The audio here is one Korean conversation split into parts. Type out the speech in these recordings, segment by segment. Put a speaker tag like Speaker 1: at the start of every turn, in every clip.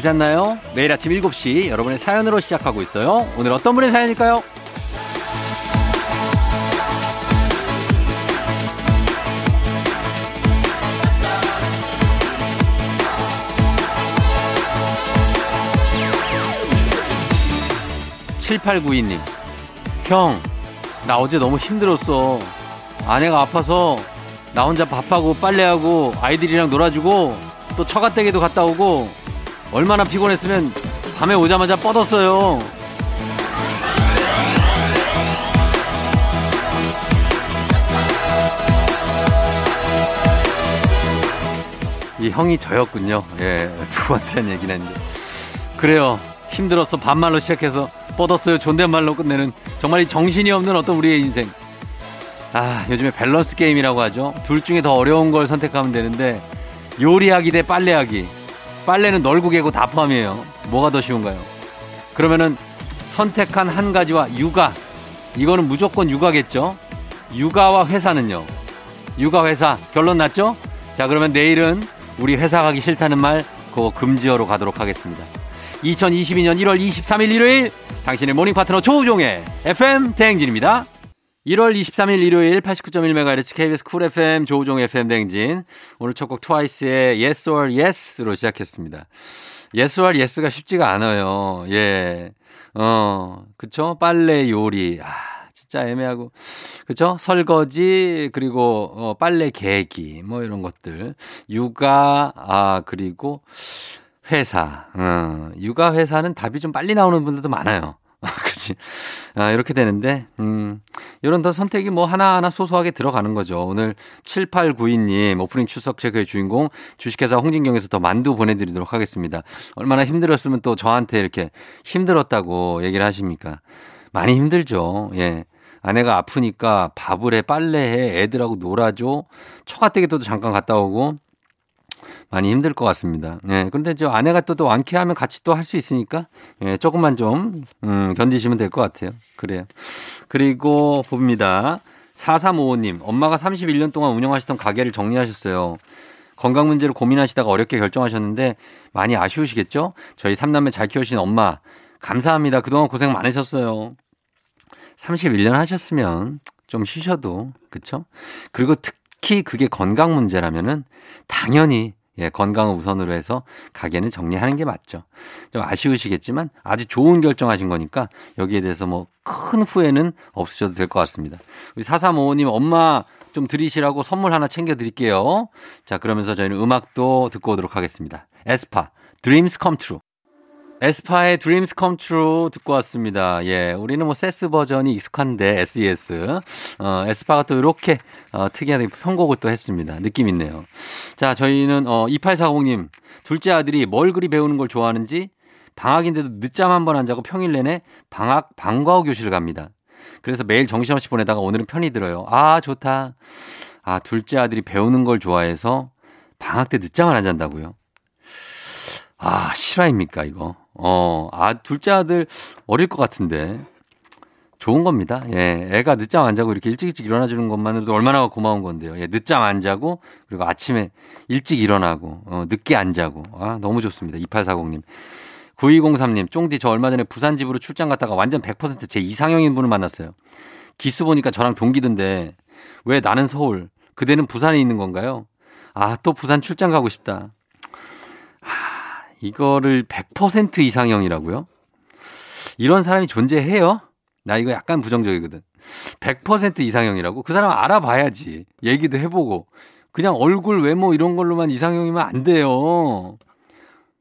Speaker 1: 잘 잤나요? 매일 아침 7시 여러분의 사연으로 시작하고 있어요. 오늘 어떤 분의 사연일까요? 7892님. 형, 나 어제 너무 힘들었어. 아내가 아파서 나 혼자 밥하고 빨래하고 아이들이랑 놀아주고 또 처가댁에도 갔다 오고 얼마나 피곤했으면 밤에 오자마자 뻗었어요. 이 형이 저였군요. 예, 누구한테 한 얘기는 했는데. 그래요. 힘들었어. 반말로 시작해서 뻗었어요. 존댓말로 끝내는 정말 이 정신이 없는 어떤 우리의 인생. 아, 요즘에 밸런스 게임이라고 하죠. 둘 중에 더 어려운 걸 선택하면 되는데 요리하기 대 빨래하기. 빨래는 널고 개고 다 포함이에요. 뭐가 더 쉬운가요? 그러면은 선택한 한 가지와 육아. 이거는 무조건 육아겠죠? 육아와 회사는요? 육아 회사 결론 났죠? 자, 그러면 내일은 우리 회사 가기 싫다는 말 그거 금지어로 가도록 하겠습니다. 2022년 1월 23일 일요일 당신의 모닝 파트너 조우종의 FM 대행진입니다. 1월 23일 일요일 89.1MHz KBS 쿨 FM 조우종 FM 대행진 오늘 첫 곡 트와이스의 Yes or Yes로 시작했습니다. Yes or Yes가 쉽지가 않아요. 예. 어, 그쵸? 빨래 요리. 아, 진짜 애매하고. 그쵸? 설거지, 그리고, 어, 빨래 개기, 뭐 이런 것들. 육아, 아, 그리고 회사. 어, 육아 회사는 답이 좀 빨리 나오는 분들도 많아요. 그치. 아, 이렇게 되는데, 음, 이런 더 선택이 뭐 하나하나 소소하게 들어가는 거죠. 오늘 7892님, 오프닝 출석 체크의 주인공, 주식회사 홍진경에서 더 만두 보내드리도록 하겠습니다. 얼마나 힘들었으면 또 저한테 이렇게 힘들었다고 얘기를 하십니까? 많이 힘들죠. 예. 아내가 아프니까 밥을 해, 빨래해, 애들하고 놀아줘. 처가댁에도 잠깐 갔다 오고, 많이 힘들 것 같습니다. 예. 그런데 저 아내가 또, 또 완쾌하면 같이 또 할 수 있으니까, 예, 조금만 좀, 음, 견디시면 될 것 같아요. 그래요. 그리고 봅니다. 4355님, 엄마가 31년 동안 운영하시던 가게를 정리하셨어요. 건강 문제를 고민하시다가 어렵게 결정하셨는데 많이 아쉬우시겠죠? 저희 삼남매 잘 키우신 엄마, 감사합니다. 그동안 고생 많으셨어요. 31년 하셨으면 좀 쉬셔도, 그쵸? 그리고 특히 그게 건강 문제라면은 당연히 예, 건강을 우선으로 해서 가게는 정리하는 게 맞죠. 좀 아쉬우시겠지만 아주 좋은 결정하신 거니까 여기에 대해서 뭐 큰 후회는 없으셔도 될 것 같습니다. 우리 4355님 엄마 좀 드리시라고 선물 하나 챙겨 드릴게요. 자, 그러면서 저희는 음악도 듣고 오도록 하겠습니다. 에스파, Dreams Come True. 에스파의 Dreams Come True 듣고 왔습니다. 예, 우리는 뭐 세스 버전이 익숙한데 SES. 어, 에스파가 또 이렇게 어, 특이하게 편곡을 또 했습니다. 느낌 있네요. 자, 저희는 어 2840님 둘째 아들이 뭘 그리 배우는 걸 좋아하는지 방학인데도 늦잠 한 번 안 자고 평일 내내 방학 방과후 교실을 갑니다. 그래서 매일 정신없이 보내다가 오늘은 편히 들어요. 아, 좋다. 아, 둘째 아들이 배우는 걸 좋아해서 방학 때 늦잠을 안 잔다고요? 아, 실화입니까, 이거? 어, 아, 둘째 아들 어릴 것 같은데. 좋은 겁니다. 예. 애가 늦잠 안 자고 이렇게 일찍 일찍 일어나 주는 것만으로도 얼마나 고마운 건데요. 예. 늦잠 안 자고, 그리고 아침에 일찍 일어나고, 어, 늦게 안 자고. 아, 너무 좋습니다. 2840님. 9203님, 쫑디 저 얼마 전에 부산 집으로 출장 갔다가 완전 100%제 이상형인 분을 만났어요. 기스 보니까 저랑 동기던데, 왜 나는 서울, 그대는 부산에 있는 건가요? 아, 또 부산 출장 가고 싶다. 하, 이거를 100% 이상형이라고요? 이런 사람이 존재해요? 나 이거 약간 부정적이거든. 100% 이상형이라고? 그 사람 알아봐야지. 얘기도 해보고. 그냥 얼굴, 외모 이런 걸로만 이상형이면 안 돼요.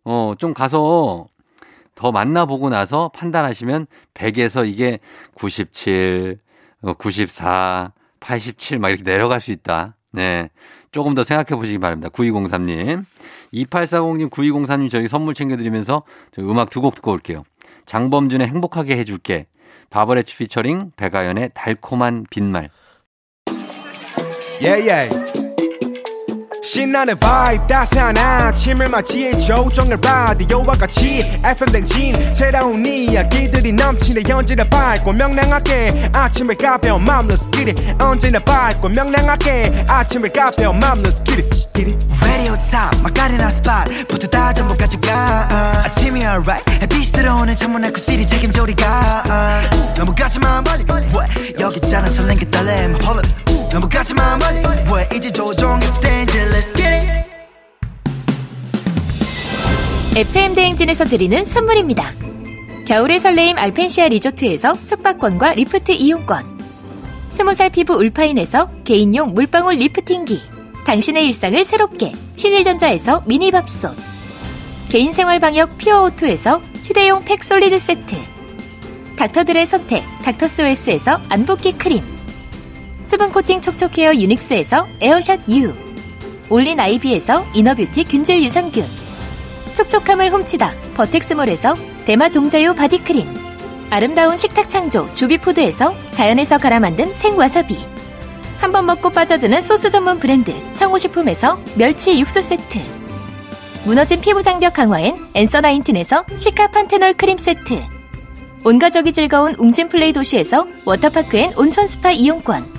Speaker 1: 어, 좀 가서 더 만나보고 나서 판단하시면 100에서 이게 97, 94, 87 막 이렇게 내려갈 수 있다. 네. 조금 더 생각해 보시기 바랍니다. 9203님. 2840님, 9203님 저희 선물 챙겨드리면서 저희 음악 두 곡 듣고 올게요. 장범준의 행복하게 해줄게. 바버레치 피처링 백아연의 달콤한 빈말.
Speaker 2: Yeah, yeah. 신나는 vibe 따스한 아침을 맞이해 조종의 라디오와 같이 FM 댕진. 새로운 이야기들이 넘치네. 언제나 밝고 명랑하게 아침을 가벼운 마음으로 스키리 언제나 밝고 명랑하게 아침을 가벼운 마음으로 스키리
Speaker 3: Radio top 막간이나 스팟 부터 다 전부 가져가. 아침이 alright. 햇빛이 들어오는 창문에 굽들이 책임져 우리가. 너무 가지마 멀리 여기 있잖아 설렌 게 떨림 Hold up 너무 가지 마 멀리 왜 이제 스탠드 Let's get it
Speaker 4: FM 대행진에서 드리는 선물입니다. 겨울의 설레임 알펜시아 리조트에서 숙박권과 리프트 이용권. 스무 살 피부 울파인에서 개인용 물방울 리프팅기. 당신의 일상을 새롭게 신일전자에서 미니밥솥. 개인생활 방역 퓨어오투에서 휴대용 팩 솔리드 세트. 닥터들의 선택 닥터스웰스에서 안붓기 크림. 수분 코팅 촉촉헤어 유닉스에서 에어샷 U. 올린 아이비에서 inner beauty 균질 유산균. 촉촉함을 훔치다 버텍스몰에서 대마 종자유 바디크림 아름다운 식탁 창조 주비푸드에서 자연에서 갈아 만든 생와사비 한 번 먹고 빠져드는 소스 전문 브랜드 청호식품에서 멸치 육수 세트 무너진 피부 장벽 강화엔 엔서 나인틴에서 시카판테놀 크림 세트 온가족이 즐거운 웅진 플레이 도시에서 워터파크 and 온천 스파 이용권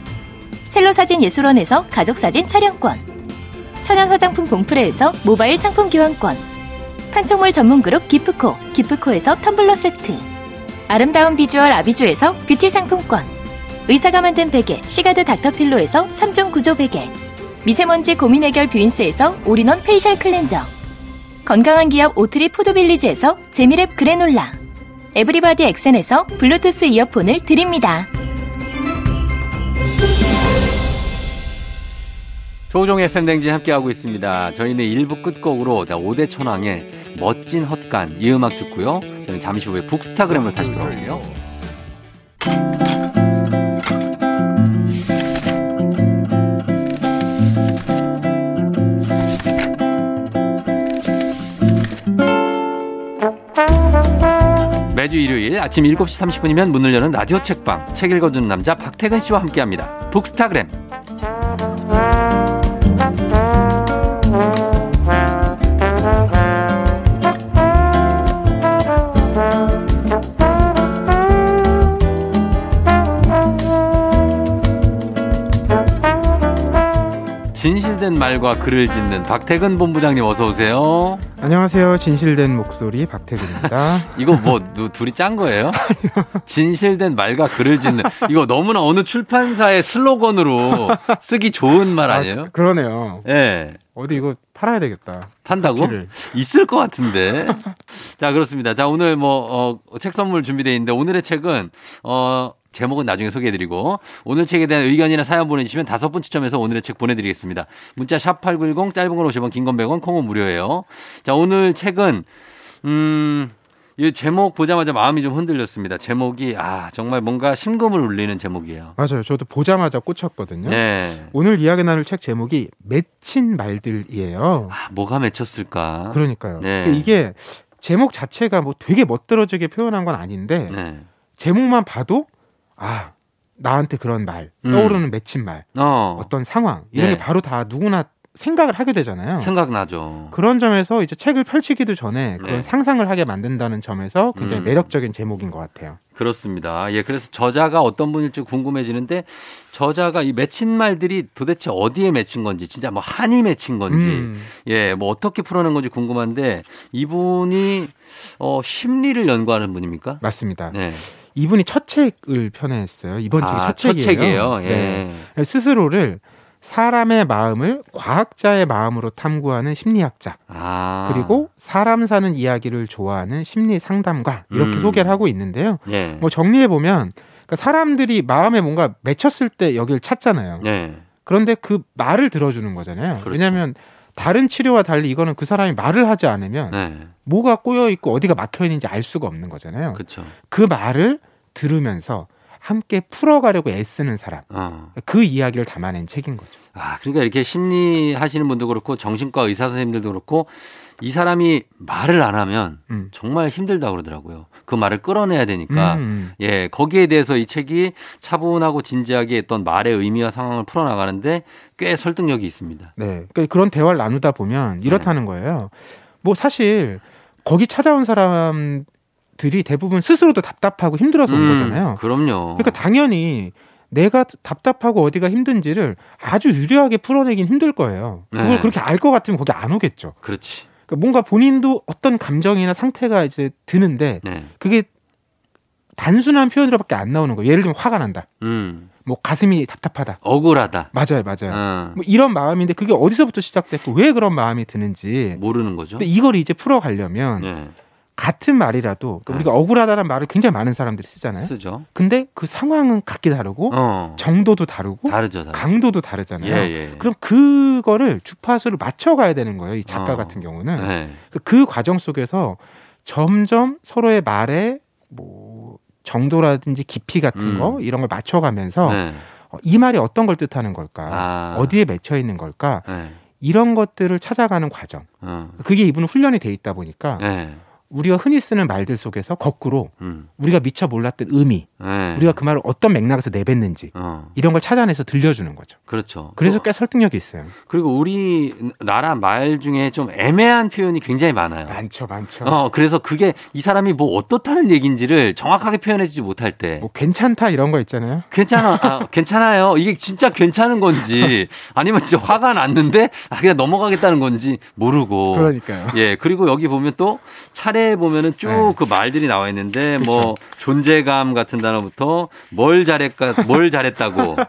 Speaker 4: 첼로 사진 예술원에서 가족사진 촬영권 천연 화장품 봉프레에서 모바일 상품 교환권 판촉물 전문 그룹 기프코 기프코에서 텀블러 세트 아름다운 비주얼 아비주에서 뷰티 상품권 의사가 만든 베개 시가드 닥터필로에서 3종 구조 베개 미세먼지 고민 해결 뷰인스에서 all-in-one facial cleanser 건강한 기업 오트리 푸드빌리지에서 재미랩 그래놀라 에브리바디 엑센에서 블루투스 이어폰을 드립니다.
Speaker 1: 조종의 팬댕진 함께하고 있습니다. 저희는 1부 끝곡으로 5대 천왕의 멋진 헛간 이 음악 듣고요. 저는 잠시 후에 북스타그램으로 다시 돌아올게요. 매주 일요일 아침 7시 30분이면 문을 여는 라디오 책방 책 읽어주는 남자 박태근 씨와 함께합니다. 북스타그램 진실된 말과 글을 짓는 박태근 본부장님 어서 오세요.
Speaker 5: 안녕하세요. 진실된 목소리 박태근입니다.
Speaker 1: 이거 뭐 누, 둘이 짠 거예요? 진실된 말과 글을 짓는 이거 너무나 어느 출판사의 슬로건으로 쓰기 좋은 말 아니에요?
Speaker 5: 아, 그러네요.
Speaker 1: 예. 네.
Speaker 5: 어디 이거 팔아야 되겠다.
Speaker 1: 판다고?
Speaker 5: 커피를.
Speaker 1: 있을 것 같은데. 자, 그렇습니다. 자, 오늘 뭐, 어, 책 선물 준비되어 있는데 오늘의 책은, 어, 제목은 나중에 소개해드리고 오늘 책에 대한 의견이나 사연 보내주시면 다섯 분 추첨해서 오늘의 책 보내드리겠습니다. 문자 샵 8910 짧은 걸 50원 긴 건 100원 콩은 무료예요. 자 오늘 책은 음... 이 제목 보자마자 마음이 좀 흔들렸습니다. 제목이 아 정말 뭔가 심금을 울리는 제목이에요.
Speaker 5: 맞아요. 저도 보자마자 꽂혔거든요.
Speaker 1: 네.
Speaker 5: 오늘 이야기 나눌 책 제목이 맺힌 말들이에요.
Speaker 1: 아, 뭐가 맺혔을까?
Speaker 5: 그러니까요.
Speaker 1: 네.
Speaker 5: 이게 제목 자체가 뭐 되게 멋들어지게 표현한 건 아닌데
Speaker 1: 네.
Speaker 5: 제목만 봐도 아 나한테 그런 말
Speaker 1: 음.
Speaker 5: 떠오르는 맺힌 말
Speaker 1: 어.
Speaker 5: 어떤 상황 이런
Speaker 1: 네.
Speaker 5: 게 바로 다 누구나 생각을 하게 되잖아요.
Speaker 1: 생각나죠.
Speaker 5: 그런 점에서 이제 책을 펼치기도 전에 그런
Speaker 1: 네.
Speaker 5: 상상을 하게 만든다는 점에서 굉장히
Speaker 1: 음.
Speaker 5: 매력적인 제목인 것 같아요.
Speaker 1: 그렇습니다. 예, 그래서 저자가 어떤 분일지 궁금해지는데 저자가 이 맺힌 말들이 도대체 어디에 맺힌 건지 진짜 뭐 한이 맺힌 건지
Speaker 5: 음.
Speaker 1: 예, 뭐 어떻게 풀어낸 건지 궁금한데 이분이 어 심리를 연구하는 분입니까?
Speaker 5: 맞습니다.
Speaker 1: 네.
Speaker 5: 이분이 첫 책을 펴냈어요. 이번 책이
Speaker 1: 아, 첫첫
Speaker 5: 책이에요.
Speaker 1: 책이에요.
Speaker 5: 네.
Speaker 1: 예.
Speaker 5: 스스로를 사람의 마음을 과학자의 마음으로 탐구하는 심리학자
Speaker 1: 아.
Speaker 5: 그리고 사람 사는 이야기를 좋아하는 심리 상담가 이렇게
Speaker 1: 음.
Speaker 5: 소개를 하고 있는데요.
Speaker 1: 예.
Speaker 5: 뭐 정리해 보면 그러니까 사람들이 마음에 뭔가 맺혔을 때 여길 찾잖아요.
Speaker 1: 네.
Speaker 5: 그런데 그 말을 들어주는 거잖아요.
Speaker 1: 그렇죠.
Speaker 5: 왜냐하면 다른 치료와 달리 이거는 그 사람이 말을 하지 않으면
Speaker 1: 네.
Speaker 5: 뭐가 꼬여 있고 어디가 막혀 있는지 알 수가 없는 거잖아요.
Speaker 1: 그렇죠.
Speaker 5: 그 말을 들으면서 함께 풀어가려고 애쓰는 사람.
Speaker 1: 어.
Speaker 5: 그 이야기를 담아낸 책인 거죠.
Speaker 1: 아, 그러니까 이렇게 심리 하시는 분도 그렇고 정신과 의사 선생님들도 그렇고 이 사람이 말을 안 하면
Speaker 5: 음.
Speaker 1: 정말 힘들다 그러더라고요. 그 말을 끌어내야 되니까.
Speaker 5: 음,
Speaker 1: 예, 거기에 대해서 이 책이 차분하고 진지하게 어떤 말의 의미와 상황을 풀어나가는데 꽤 설득력이 있습니다.
Speaker 5: 네. 그러니까 그런 대화를 나누다 보면 이렇다는 거예요. 뭐 사실 거기 찾아온 사람들이 대부분 스스로도 답답하고 힘들어서 온
Speaker 1: 음,
Speaker 5: 거잖아요.
Speaker 1: 그럼요.
Speaker 5: 그러니까 당연히 내가 답답하고 어디가 힘든지를 아주 유려하게 풀어내긴 힘들 거예요. 그걸
Speaker 1: 네.
Speaker 5: 그렇게 알 것 같으면 거기 안 오겠죠.
Speaker 1: 그렇지.
Speaker 5: 그러니까 뭔가 본인도 어떤 감정이나 상태가 이제 드는데
Speaker 1: 네.
Speaker 5: 그게 단순한 표현으로밖에 안 나오는 거예요. 예를 들면 화가 난다.
Speaker 1: 음.
Speaker 5: 뭐 가슴이 답답하다.
Speaker 1: 억울하다.
Speaker 5: 맞아요, 맞아요.
Speaker 1: 어,
Speaker 5: 뭐 이런 마음인데 그게 어디서부터 시작됐고 왜 그런 마음이 드는지.
Speaker 1: 모르는 거죠.
Speaker 5: 근데 이걸 이제 풀어가려면
Speaker 1: 네.
Speaker 5: 같은 말이라도 그러니까
Speaker 1: 네.
Speaker 5: 우리가 억울하다는 말을 굉장히 많은 사람들이 쓰잖아요.
Speaker 1: 쓰죠.
Speaker 5: 근데 그 상황은 각기 다르고
Speaker 1: 어.
Speaker 5: 정도도 다르고
Speaker 1: 다르죠, 다르죠.
Speaker 5: 강도도 다르잖아요.
Speaker 1: 예, 예.
Speaker 5: 그럼 그거를 주파수를 맞춰가야 되는 거예요. 이 작가
Speaker 1: 어.
Speaker 5: 같은 경우는
Speaker 1: 네.
Speaker 5: 그- 그 과정 속에서 점점 서로의 말에 뭐 정도라든지 깊이 같은
Speaker 1: 음.
Speaker 5: 거 이런 걸 맞춰가면서
Speaker 1: 네.
Speaker 5: 어, 이 말이 어떤 걸 뜻하는 걸까,
Speaker 1: 아.
Speaker 5: 어디에 맺혀 있는 걸까
Speaker 1: 네.
Speaker 5: 이런 것들을 찾아가는 과정.
Speaker 1: 어.
Speaker 5: 그게 이분은 훈련이 돼 있다 보니까
Speaker 1: 네.
Speaker 5: 우리가 흔히 쓰는 말들 속에서 거꾸로
Speaker 1: 음.
Speaker 5: 우리가 미처 몰랐던 의미,
Speaker 1: 네.
Speaker 5: 우리가 그 말을 어떤 맥락에서 내뱉는지
Speaker 1: 어.
Speaker 5: 이런 걸 찾아내서 들려주는 거죠.
Speaker 1: 그렇죠.
Speaker 5: 그래서
Speaker 1: 또-
Speaker 5: 꽤 설득력이 있어요.
Speaker 1: 그리고 우리 나라 말 중에 좀 애매한 표현이 굉장히 많아요.
Speaker 5: 많죠, 많죠.
Speaker 1: 어, 그래서 그게 이 사람이 뭐 어떻다는 얘기인지를 정확하게 표현해주지 못할 때.
Speaker 5: 뭐 괜찮다 이런 거 있잖아요.
Speaker 1: 괜찮아, 아, 괜찮아요. 이게 진짜 괜찮은 건지 아니면 진짜 화가 났는데 아, 그냥 넘어가겠다는 건지 모르고.
Speaker 5: 그러니까요.
Speaker 1: 예, 그리고 여기 보면 또 차례에 보면은 쭉
Speaker 5: 네.
Speaker 1: 그 말들이 나와 있는데
Speaker 5: 그쵸.
Speaker 1: 뭐 존재감 같은 단어부터 뭘 잘했까, 뭘 잘했다고.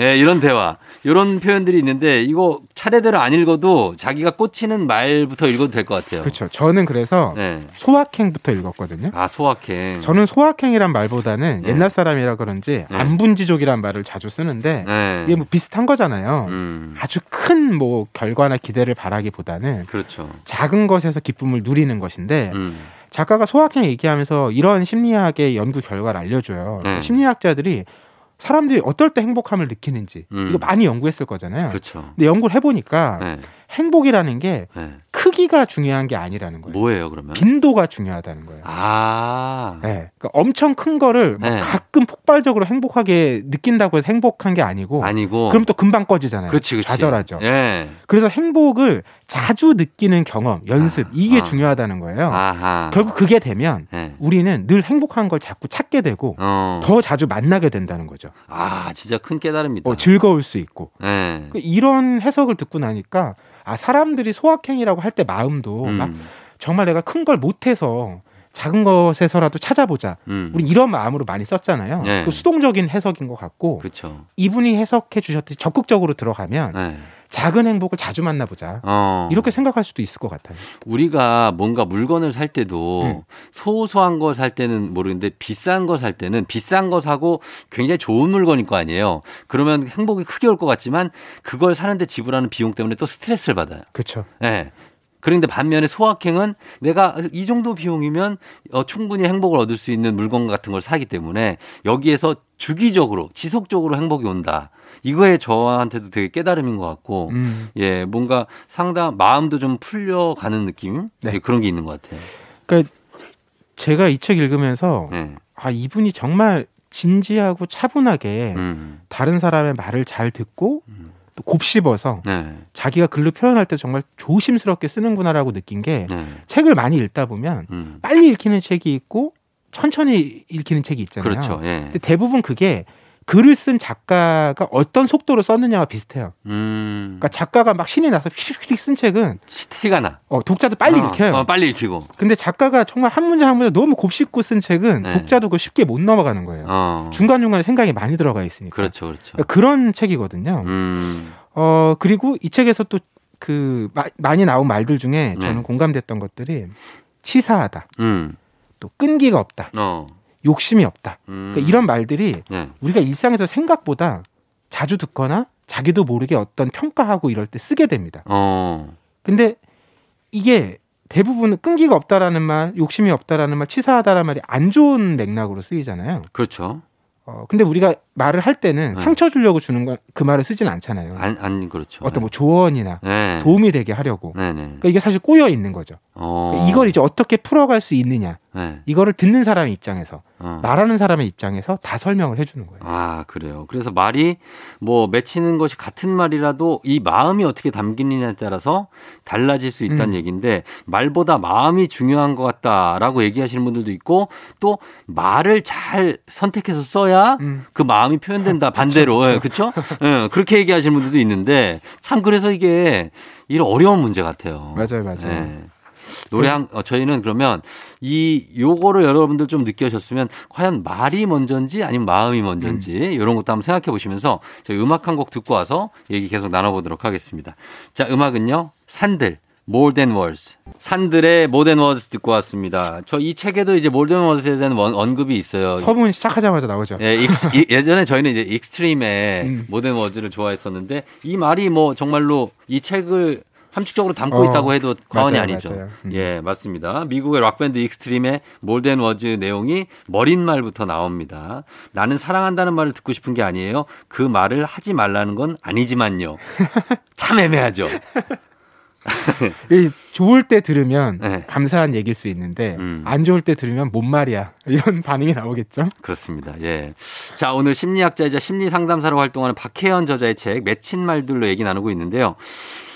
Speaker 1: 예, 이런 대화. 이런 표현들이 있는데 이거 차례대로 안 읽어도 자기가 꽂히는 말부터 읽어도 될 것 같아요.
Speaker 5: 그렇죠. 저는 그래서
Speaker 1: 네.
Speaker 5: 소확행부터 읽었거든요.
Speaker 1: 아, 소확행.
Speaker 5: 저는 소확행이란 말보다는
Speaker 1: 네.
Speaker 5: 옛날 사람이라 그런지
Speaker 1: 네.
Speaker 5: 안분지족이란 말을 자주 쓰는데
Speaker 1: 네.
Speaker 5: 이게 뭐 비슷한 거잖아요.
Speaker 1: 음.
Speaker 5: 아주 큰 뭐 결과나 기대를 바라기보다는
Speaker 1: 그렇죠.
Speaker 5: 작은 것에서 기쁨을 누리는 것인데
Speaker 1: 음.
Speaker 5: 작가가 소확행 얘기하면서 이런 심리학의 연구 결과를 알려줘요.
Speaker 1: 네.
Speaker 5: 심리학자들이 사람들이 어떨 때 행복함을 느끼는지
Speaker 1: 음.
Speaker 5: 이거 많이 연구했을 거잖아요.
Speaker 1: 그렇죠.
Speaker 5: 근데 연구를 해보니까
Speaker 1: 네.
Speaker 5: 행복이라는 게
Speaker 1: 네.
Speaker 5: 크기가 중요한 게 아니라는 거예요.
Speaker 1: 뭐예요, 그러면?
Speaker 5: 빈도가 중요하다는 거예요.
Speaker 1: 아.
Speaker 5: 네. 그러니까 엄청 큰 거를 막
Speaker 1: 네.
Speaker 5: 가끔 폭발적으로 행복하게 느낀다고 해서 행복한 게 아니고
Speaker 1: 아니고.
Speaker 5: 그럼 또 금방 꺼지잖아요.
Speaker 1: 그렇지, 그렇지.
Speaker 5: 좌절하죠.
Speaker 1: 예.
Speaker 5: 그래서 행복을 자주 느끼는 경험, 연습 이게
Speaker 1: 아.
Speaker 5: 중요하다는 거예요.
Speaker 1: 아하.
Speaker 5: 결국 그게 되면
Speaker 1: 예.
Speaker 5: 우리는 늘 행복한 걸 자꾸 찾게 되고
Speaker 1: 어.
Speaker 5: 더 자주 만나게 된다는 거죠.
Speaker 1: 아, 진짜 큰 깨달음이다.
Speaker 5: 어, 즐거울 수 있고
Speaker 1: 예.
Speaker 5: 그 이런 해석을 듣고 나니까 아 사람들이 소확행이라고 할 때 마음도 막
Speaker 1: 음.
Speaker 5: 정말 내가 큰 걸 못해서 작은 것에서라도 찾아보자.
Speaker 1: 음.
Speaker 5: 우리 이런 마음으로 많이 썼잖아요.
Speaker 1: 네.
Speaker 5: 그 수동적인 해석인 것 같고
Speaker 1: 그렇죠.
Speaker 5: 이분이 해석해 주셨듯이 적극적으로 들어가면
Speaker 1: 예.
Speaker 5: 작은 행복을 자주 만나보자.
Speaker 1: 어.
Speaker 5: 이렇게 생각할 수도 있을 것 같아요.
Speaker 1: 우리가 뭔가 물건을 살 때도
Speaker 5: 음.
Speaker 1: 소소한 거 살 때는 모르는데 비싼 거 살 때는 비싼 거 사고 굉장히 좋은 물건일 거 아니에요. 그러면 행복이 크게 올 것 같지만 그걸 사는데 지불하는 비용 때문에 또 스트레스를 받아요.
Speaker 5: 그렇죠.
Speaker 1: 예. 그런데 반면에 소확행은 내가 이 정도 비용이면 어, 충분히 행복을 얻을 수 있는 물건 같은 걸 사기 때문에 여기에서 주기적으로 지속적으로 행복이 온다. 이거에 저한테도 되게 깨달음인 것 같고
Speaker 5: 음.
Speaker 1: 예 뭔가 상당 마음도 좀 풀려가는 느낌
Speaker 5: 네.
Speaker 1: 예, 그런 게 있는 것 같아요.
Speaker 5: 그러니까 제가 이 책 읽으면서
Speaker 1: 예.
Speaker 5: 아 이분이 정말 진지하고 차분하게
Speaker 1: 음.
Speaker 5: 다른 사람의 말을 잘 듣고
Speaker 1: 음.
Speaker 5: 또 곱씹어서
Speaker 1: 네.
Speaker 5: 자기가 글로 표현할 때 정말 조심스럽게 쓰는구나라고 느낀 게
Speaker 1: 네.
Speaker 5: 책을 많이 읽다 보면
Speaker 1: 음.
Speaker 5: 빨리 읽히는 책이 있고 천천히 읽히는 책이 있잖아요.
Speaker 1: 그렇죠. 예.
Speaker 5: 근데 대부분 그게 글을 쓴 작가가 어떤 속도로 썼느냐와 비슷해요.
Speaker 1: 음.
Speaker 5: 그러니까 작가가 막 신이 나서 휙휙 쓴 책은
Speaker 1: 티가 나.
Speaker 5: 어, 독자도 빨리
Speaker 1: 어,
Speaker 5: 읽혀요.
Speaker 1: 어, 빨리 읽히고.
Speaker 5: 근데 작가가 정말 한 문장 한 문장 너무 곱씹고 쓴 책은
Speaker 1: 네.
Speaker 5: 독자도 그 쉽게 못 넘어가는 거예요.
Speaker 1: 어.
Speaker 5: 중간중간에 생각이 많이 들어가 있으니까.
Speaker 1: 그렇죠. 그렇죠.
Speaker 5: 그러니까 그런 책이거든요.
Speaker 1: 음.
Speaker 5: 어, 그리고 이 책에서 또 그 많이 나온 말들 중에 저는
Speaker 1: 네.
Speaker 5: 공감됐던 것들이 치사하다.
Speaker 1: 음.
Speaker 5: 또 끈기가 없다.
Speaker 1: 어.
Speaker 5: 욕심이 없다.
Speaker 1: 음.
Speaker 5: 그러니까 이런 말들이
Speaker 1: 네.
Speaker 5: 우리가 일상에서 생각보다 자주 듣거나 자기도 모르게 어떤 평가하고 이럴 때 쓰게 됩니다.
Speaker 1: 어.
Speaker 5: 근데 이게 대부분 끈기가 없다라는 말, 욕심이 없다라는 말, 치사하다라는 말이 안 좋은 맥락으로 쓰이잖아요.
Speaker 1: 그렇죠.
Speaker 5: 어, 근데 우리가 말을 할 때는
Speaker 1: 네.
Speaker 5: 상처 주려고 주는 건 그 말을 쓰진 않잖아요.
Speaker 1: 안, 안 그렇죠.
Speaker 5: 어떤 뭐 조언이나
Speaker 1: 네.
Speaker 5: 도움이 되게 하려고.
Speaker 1: 네 네.
Speaker 5: 그러니까 이게 사실 꼬여 있는 거죠.
Speaker 1: 어.
Speaker 5: 그러니까 이걸 이제 어떻게 풀어갈 수 있느냐.
Speaker 1: 네.
Speaker 5: 이거를 듣는 사람의 입장에서,
Speaker 1: 어.
Speaker 5: 말하는 사람의 입장에서 다 설명을 해주는 거예요.
Speaker 1: 아, 그래요. 그래서 말이 뭐 맺히는 것이 같은 말이라도 이 마음이 어떻게 담기느냐에 따라서 달라질 수 있다는
Speaker 5: 음.
Speaker 1: 얘기인데 말보다 마음이 중요한 것 같다라고 얘기하시는 분들도 있고 또 말을 잘 선택해서 써야
Speaker 5: 음.
Speaker 1: 그 마음 이 표현된다 반대로 예, 그렇죠? 예, 그렇게 얘기하시는 분들도 있는데 참 그래서 이게 이런 어려운 문제 같아요.
Speaker 5: 맞아요, 맞아요.
Speaker 1: 예. 노래 한 어, 저희는 그러면 이 요거를 여러분들 좀 느끼셨으면 과연 말이 먼저인지 아니면 마음이 먼저인지
Speaker 5: 음.
Speaker 1: 이런 것도 한번 생각해 보시면서 저희 음악 한 곡 듣고 와서 얘기 계속 나눠보도록 하겠습니다. 자, 음악은요. 산들 Than Words. 산들의 Than Words 듣고 왔습니다. 저 이 책에도 이제 Than Words에 대한 원- 언급이 있어요.
Speaker 5: 서문 시작하자마자 나오죠.
Speaker 1: 예, 익스- 이- 예전에 저희는 이제 Extreme의
Speaker 5: 음.
Speaker 1: More Than Words를 좋아했었는데 이 말이 뭐 정말로 이 책을 함축적으로 담고
Speaker 5: 어,
Speaker 1: 있다고 해도 과언이
Speaker 5: 맞아요,
Speaker 1: 아니죠.
Speaker 5: 맞아요. 음.
Speaker 1: 예, 맞습니다. 미국의 락밴드 Extreme의 More Than Words 내용이 머리말부터 나옵니다. 나는 사랑한다는 말을 듣고 싶은 게 아니에요. 그 말을 하지 말라는 건 아니지만요. 참 애매하죠.
Speaker 5: 이 좋을 때 들으면
Speaker 1: 네.
Speaker 5: 감사한 얘기일 수 있는데
Speaker 1: 음.
Speaker 5: 안 좋을 때 들으면 뭔 말이야 이런 반응이 나오겠죠.
Speaker 1: 그렇습니다. 예. 자, 오늘 심리학자이자 심리 상담사로 활동하는 박혜연 저자의 책 맺힌 말들로 얘기 나누고 있는데요.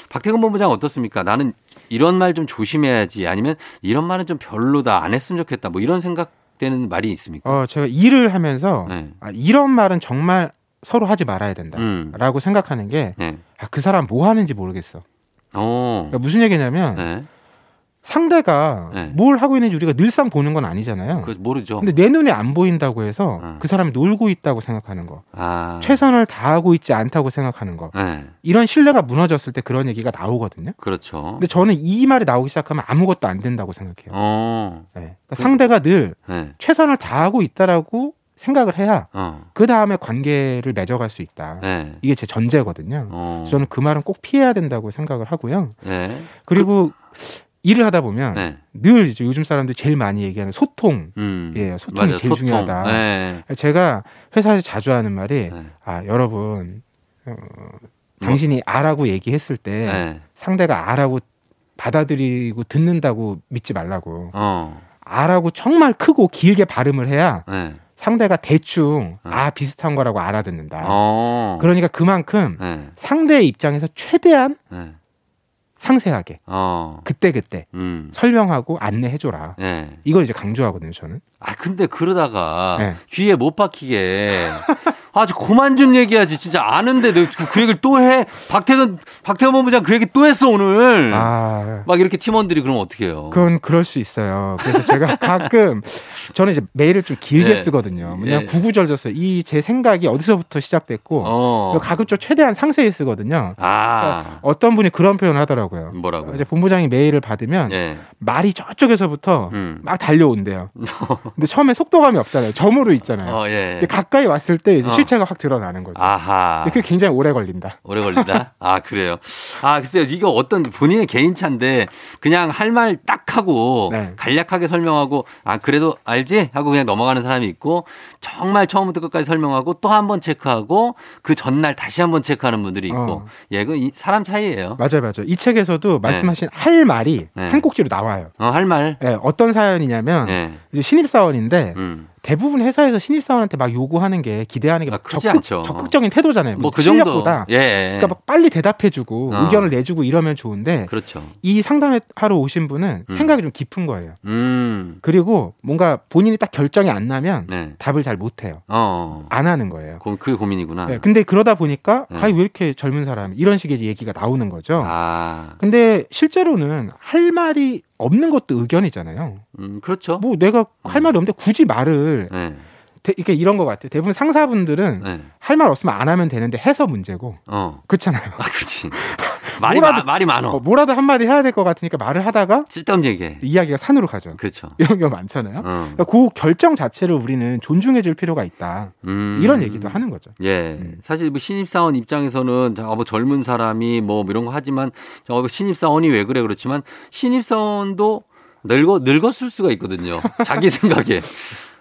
Speaker 1: 박태근 본부장 어떻습니까? 나는 이런 말 좀 조심해야지 아니면 이런 말은 좀 별로다 안 했으면 좋겠다 뭐 이런 생각 되는 말이 있습니까?
Speaker 5: 어, 제가 일을 하면서
Speaker 1: 네.
Speaker 5: 아, 이런 말은 정말 서로 하지 말아야
Speaker 1: 음.
Speaker 5: 된다라고 생각하는 게
Speaker 1: 네.
Speaker 5: 아, 그 사람 뭐 하는지 모르겠어.
Speaker 1: 어.
Speaker 5: 그러니까 무슨 얘기냐면
Speaker 1: 네.
Speaker 5: 상대가
Speaker 1: 네.
Speaker 5: 뭘 하고 있는지 우리가 늘상 보는 건 아니잖아요.
Speaker 1: 그 모르죠.
Speaker 5: 근데 내 눈에 안 보인다고 해서
Speaker 1: 어.
Speaker 5: 그 사람이 놀고 있다고 생각하는 거,
Speaker 1: 아.
Speaker 5: 최선을 다하고 있지 않다고 생각하는 거,
Speaker 1: 네.
Speaker 5: 이런 신뢰가 무너졌을 때 그런 얘기가 나오거든요.
Speaker 1: 그렇죠.
Speaker 5: 근데 저는 이 말이 나오기 시작하면 아무것도 안 된다고 생각해요.
Speaker 1: 어.
Speaker 5: 네. 그러니까 상대가 늘
Speaker 1: 네.
Speaker 5: 최선을 다하고 있다라고 생각을 해야
Speaker 1: 어.
Speaker 5: 그 다음에 관계를 맺어갈 수 있다.
Speaker 1: 네.
Speaker 5: 이게 제 전제거든요.
Speaker 1: 어.
Speaker 5: 저는 그 말은 꼭 피해야 된다고 생각을 하고요.
Speaker 1: 네.
Speaker 5: 그리고 일을 하다 보면
Speaker 1: 네.
Speaker 5: 늘 이제 요즘 사람들이 제일 많이 얘기하는 소통.
Speaker 1: 음.
Speaker 5: 예, 소통이
Speaker 1: 맞아,
Speaker 5: 제일
Speaker 1: 소통.
Speaker 5: 중요하다.
Speaker 1: 네.
Speaker 5: 제가 회사에서 자주 하는 말이
Speaker 1: 네.
Speaker 5: 아 여러분 어, 당신이 아라고 얘기했을 때
Speaker 1: 네.
Speaker 5: 상대가 아라고 받아들이고 듣는다고 믿지 말라고
Speaker 1: 어.
Speaker 5: 아라고 정말 크고 길게 발음을 해야
Speaker 1: 네.
Speaker 5: 상대가 대충
Speaker 1: 어.
Speaker 5: 아 비슷한 거라고 알아듣는다.
Speaker 1: 어.
Speaker 5: 그러니까 그만큼
Speaker 1: 네.
Speaker 5: 상대의 입장에서 최대한
Speaker 1: 네.
Speaker 5: 상세하게
Speaker 1: 어.
Speaker 5: 그때 그때
Speaker 1: 음.
Speaker 5: 설명하고 안내해줘라.
Speaker 1: 네.
Speaker 5: 이걸 이제 강조하거든요, 저는.
Speaker 1: 아 근데 그러다가
Speaker 5: 네.
Speaker 1: 귀에 못 박히게 아주 그만 좀 얘기하지 진짜 아는데 너그 얘기를 또 해 박태근 박태근 본부장 그 얘기 또 했어 오늘
Speaker 5: 아,
Speaker 1: 막 이렇게 팀원들이 그러면 어떻게 해요?
Speaker 5: 그건 그럴 수 있어요. 그래서 제가 가끔 저는 이제 메일을 좀 길게
Speaker 1: 예.
Speaker 5: 쓰거든요. 그냥
Speaker 1: 예.
Speaker 5: 구구절절 이제 생각이 어디서부터 시작됐고
Speaker 1: 어.
Speaker 5: 가급적 최대한 상세히 쓰거든요.
Speaker 1: 아
Speaker 5: 어떤 분이 그런 표현을 하더라고요.
Speaker 1: 뭐라고요?
Speaker 5: 이제 본부장이 메일을 받으면
Speaker 1: 예.
Speaker 5: 말이 저쪽에서부터
Speaker 1: 음.
Speaker 5: 막 달려온대요. 근데 처음에 속도감이 없잖아요. 점으로 있잖아요.
Speaker 1: 어 예.
Speaker 5: 근데 가까이 왔을 때 이제
Speaker 1: 어.
Speaker 5: 실체가 확 드러나는 거죠.
Speaker 1: 아하.
Speaker 5: 그게 굉장히 오래 걸린다.
Speaker 1: 오래 걸린다? 아, 그래요. 아, 글쎄요. 이거 어떤 본인의 개인차인데 그냥 할 말 딱 하고
Speaker 5: 네.
Speaker 1: 간략하게 설명하고 아, 그래도 알지? 하고 그냥 넘어가는 사람이 있고 정말 처음부터 끝까지 설명하고 또 한 번 체크하고 그 전날 다시 한 번 체크하는 분들이 있고
Speaker 5: 어.
Speaker 1: 예, 그 이- 사람 차이예요.
Speaker 5: 맞아요, 맞아요. 이 책에서도 말씀하신 할 말이
Speaker 1: 네.
Speaker 5: 한 꼭지로 나와요.
Speaker 1: 어, 할 말.
Speaker 5: 예, 어떤 사연이냐면
Speaker 1: 예.
Speaker 5: 이제 신입 사원인데
Speaker 1: 음.
Speaker 5: 대부분 회사에서 신입사원한테 막 요구하는 게 기대하는 게
Speaker 1: 아,
Speaker 5: 막
Speaker 1: 크지
Speaker 5: 적극,
Speaker 1: 않죠.
Speaker 5: 적극적인 태도잖아요.
Speaker 1: 뭐그 정도.
Speaker 5: 실력보다.
Speaker 1: 예.
Speaker 5: 그러니까 막 빨리 대답해주고
Speaker 1: 어.
Speaker 5: 의견을 내주고 이러면 좋은데
Speaker 1: 그렇죠.
Speaker 5: 이 상담하러 오신 분은
Speaker 1: 음.
Speaker 5: 생각이 좀 깊은 거예요.
Speaker 1: 음.
Speaker 5: 그리고 뭔가 본인이 딱 결정이 안 나면
Speaker 1: 네.
Speaker 5: 답을 잘 못해요.
Speaker 1: 어.
Speaker 5: 안 하는 거예요.
Speaker 1: 고- 그게 고민이구나.
Speaker 5: 네, 근데 그러다 보니까
Speaker 1: 네.
Speaker 5: 아이 왜 이렇게 젊은 사람 이런 식의 얘기가 나오는 거죠.
Speaker 1: 아.
Speaker 5: 근데 실제로는 할 말이 없는 것도 의견이잖아요.
Speaker 1: 음, 그렇죠.
Speaker 5: 뭐 내가 할 말이 없는데 굳이 말을
Speaker 1: 네.
Speaker 5: 대, 이게 이런 것 같아요. 대부분 상사분들은
Speaker 1: 네.
Speaker 5: 할말 없으면 안 하면 되는데 해서 문제고
Speaker 1: 어.
Speaker 5: 그렇잖아요.
Speaker 1: 아, 그렇지. 말이
Speaker 5: 뭐라도-
Speaker 1: 마- 말이 많어.
Speaker 5: 어, 뭐라도 한 마디 해야 될 것 같으니까 말을 하다가
Speaker 1: 쓸데없는 얘기해.
Speaker 5: 이야기가 산으로 가죠.
Speaker 1: 그렇죠.
Speaker 5: 이런 경우 많잖아요.
Speaker 1: 어.
Speaker 5: 그러니까 그 결정 자체를 우리는 존중해 줄 필요가 있다.
Speaker 1: 음.
Speaker 5: 이런 얘기도 하는 거죠.
Speaker 1: 예.
Speaker 5: 음.
Speaker 1: 사실 뭐 신입사원 입장에서는 자, 뭐 젊은 사람이 뭐 이런 거 하지만 저 신입사원이 왜 그래 그렇지만 신입사원도 늙어 늙었을 수가 있거든요. 자기 생각에.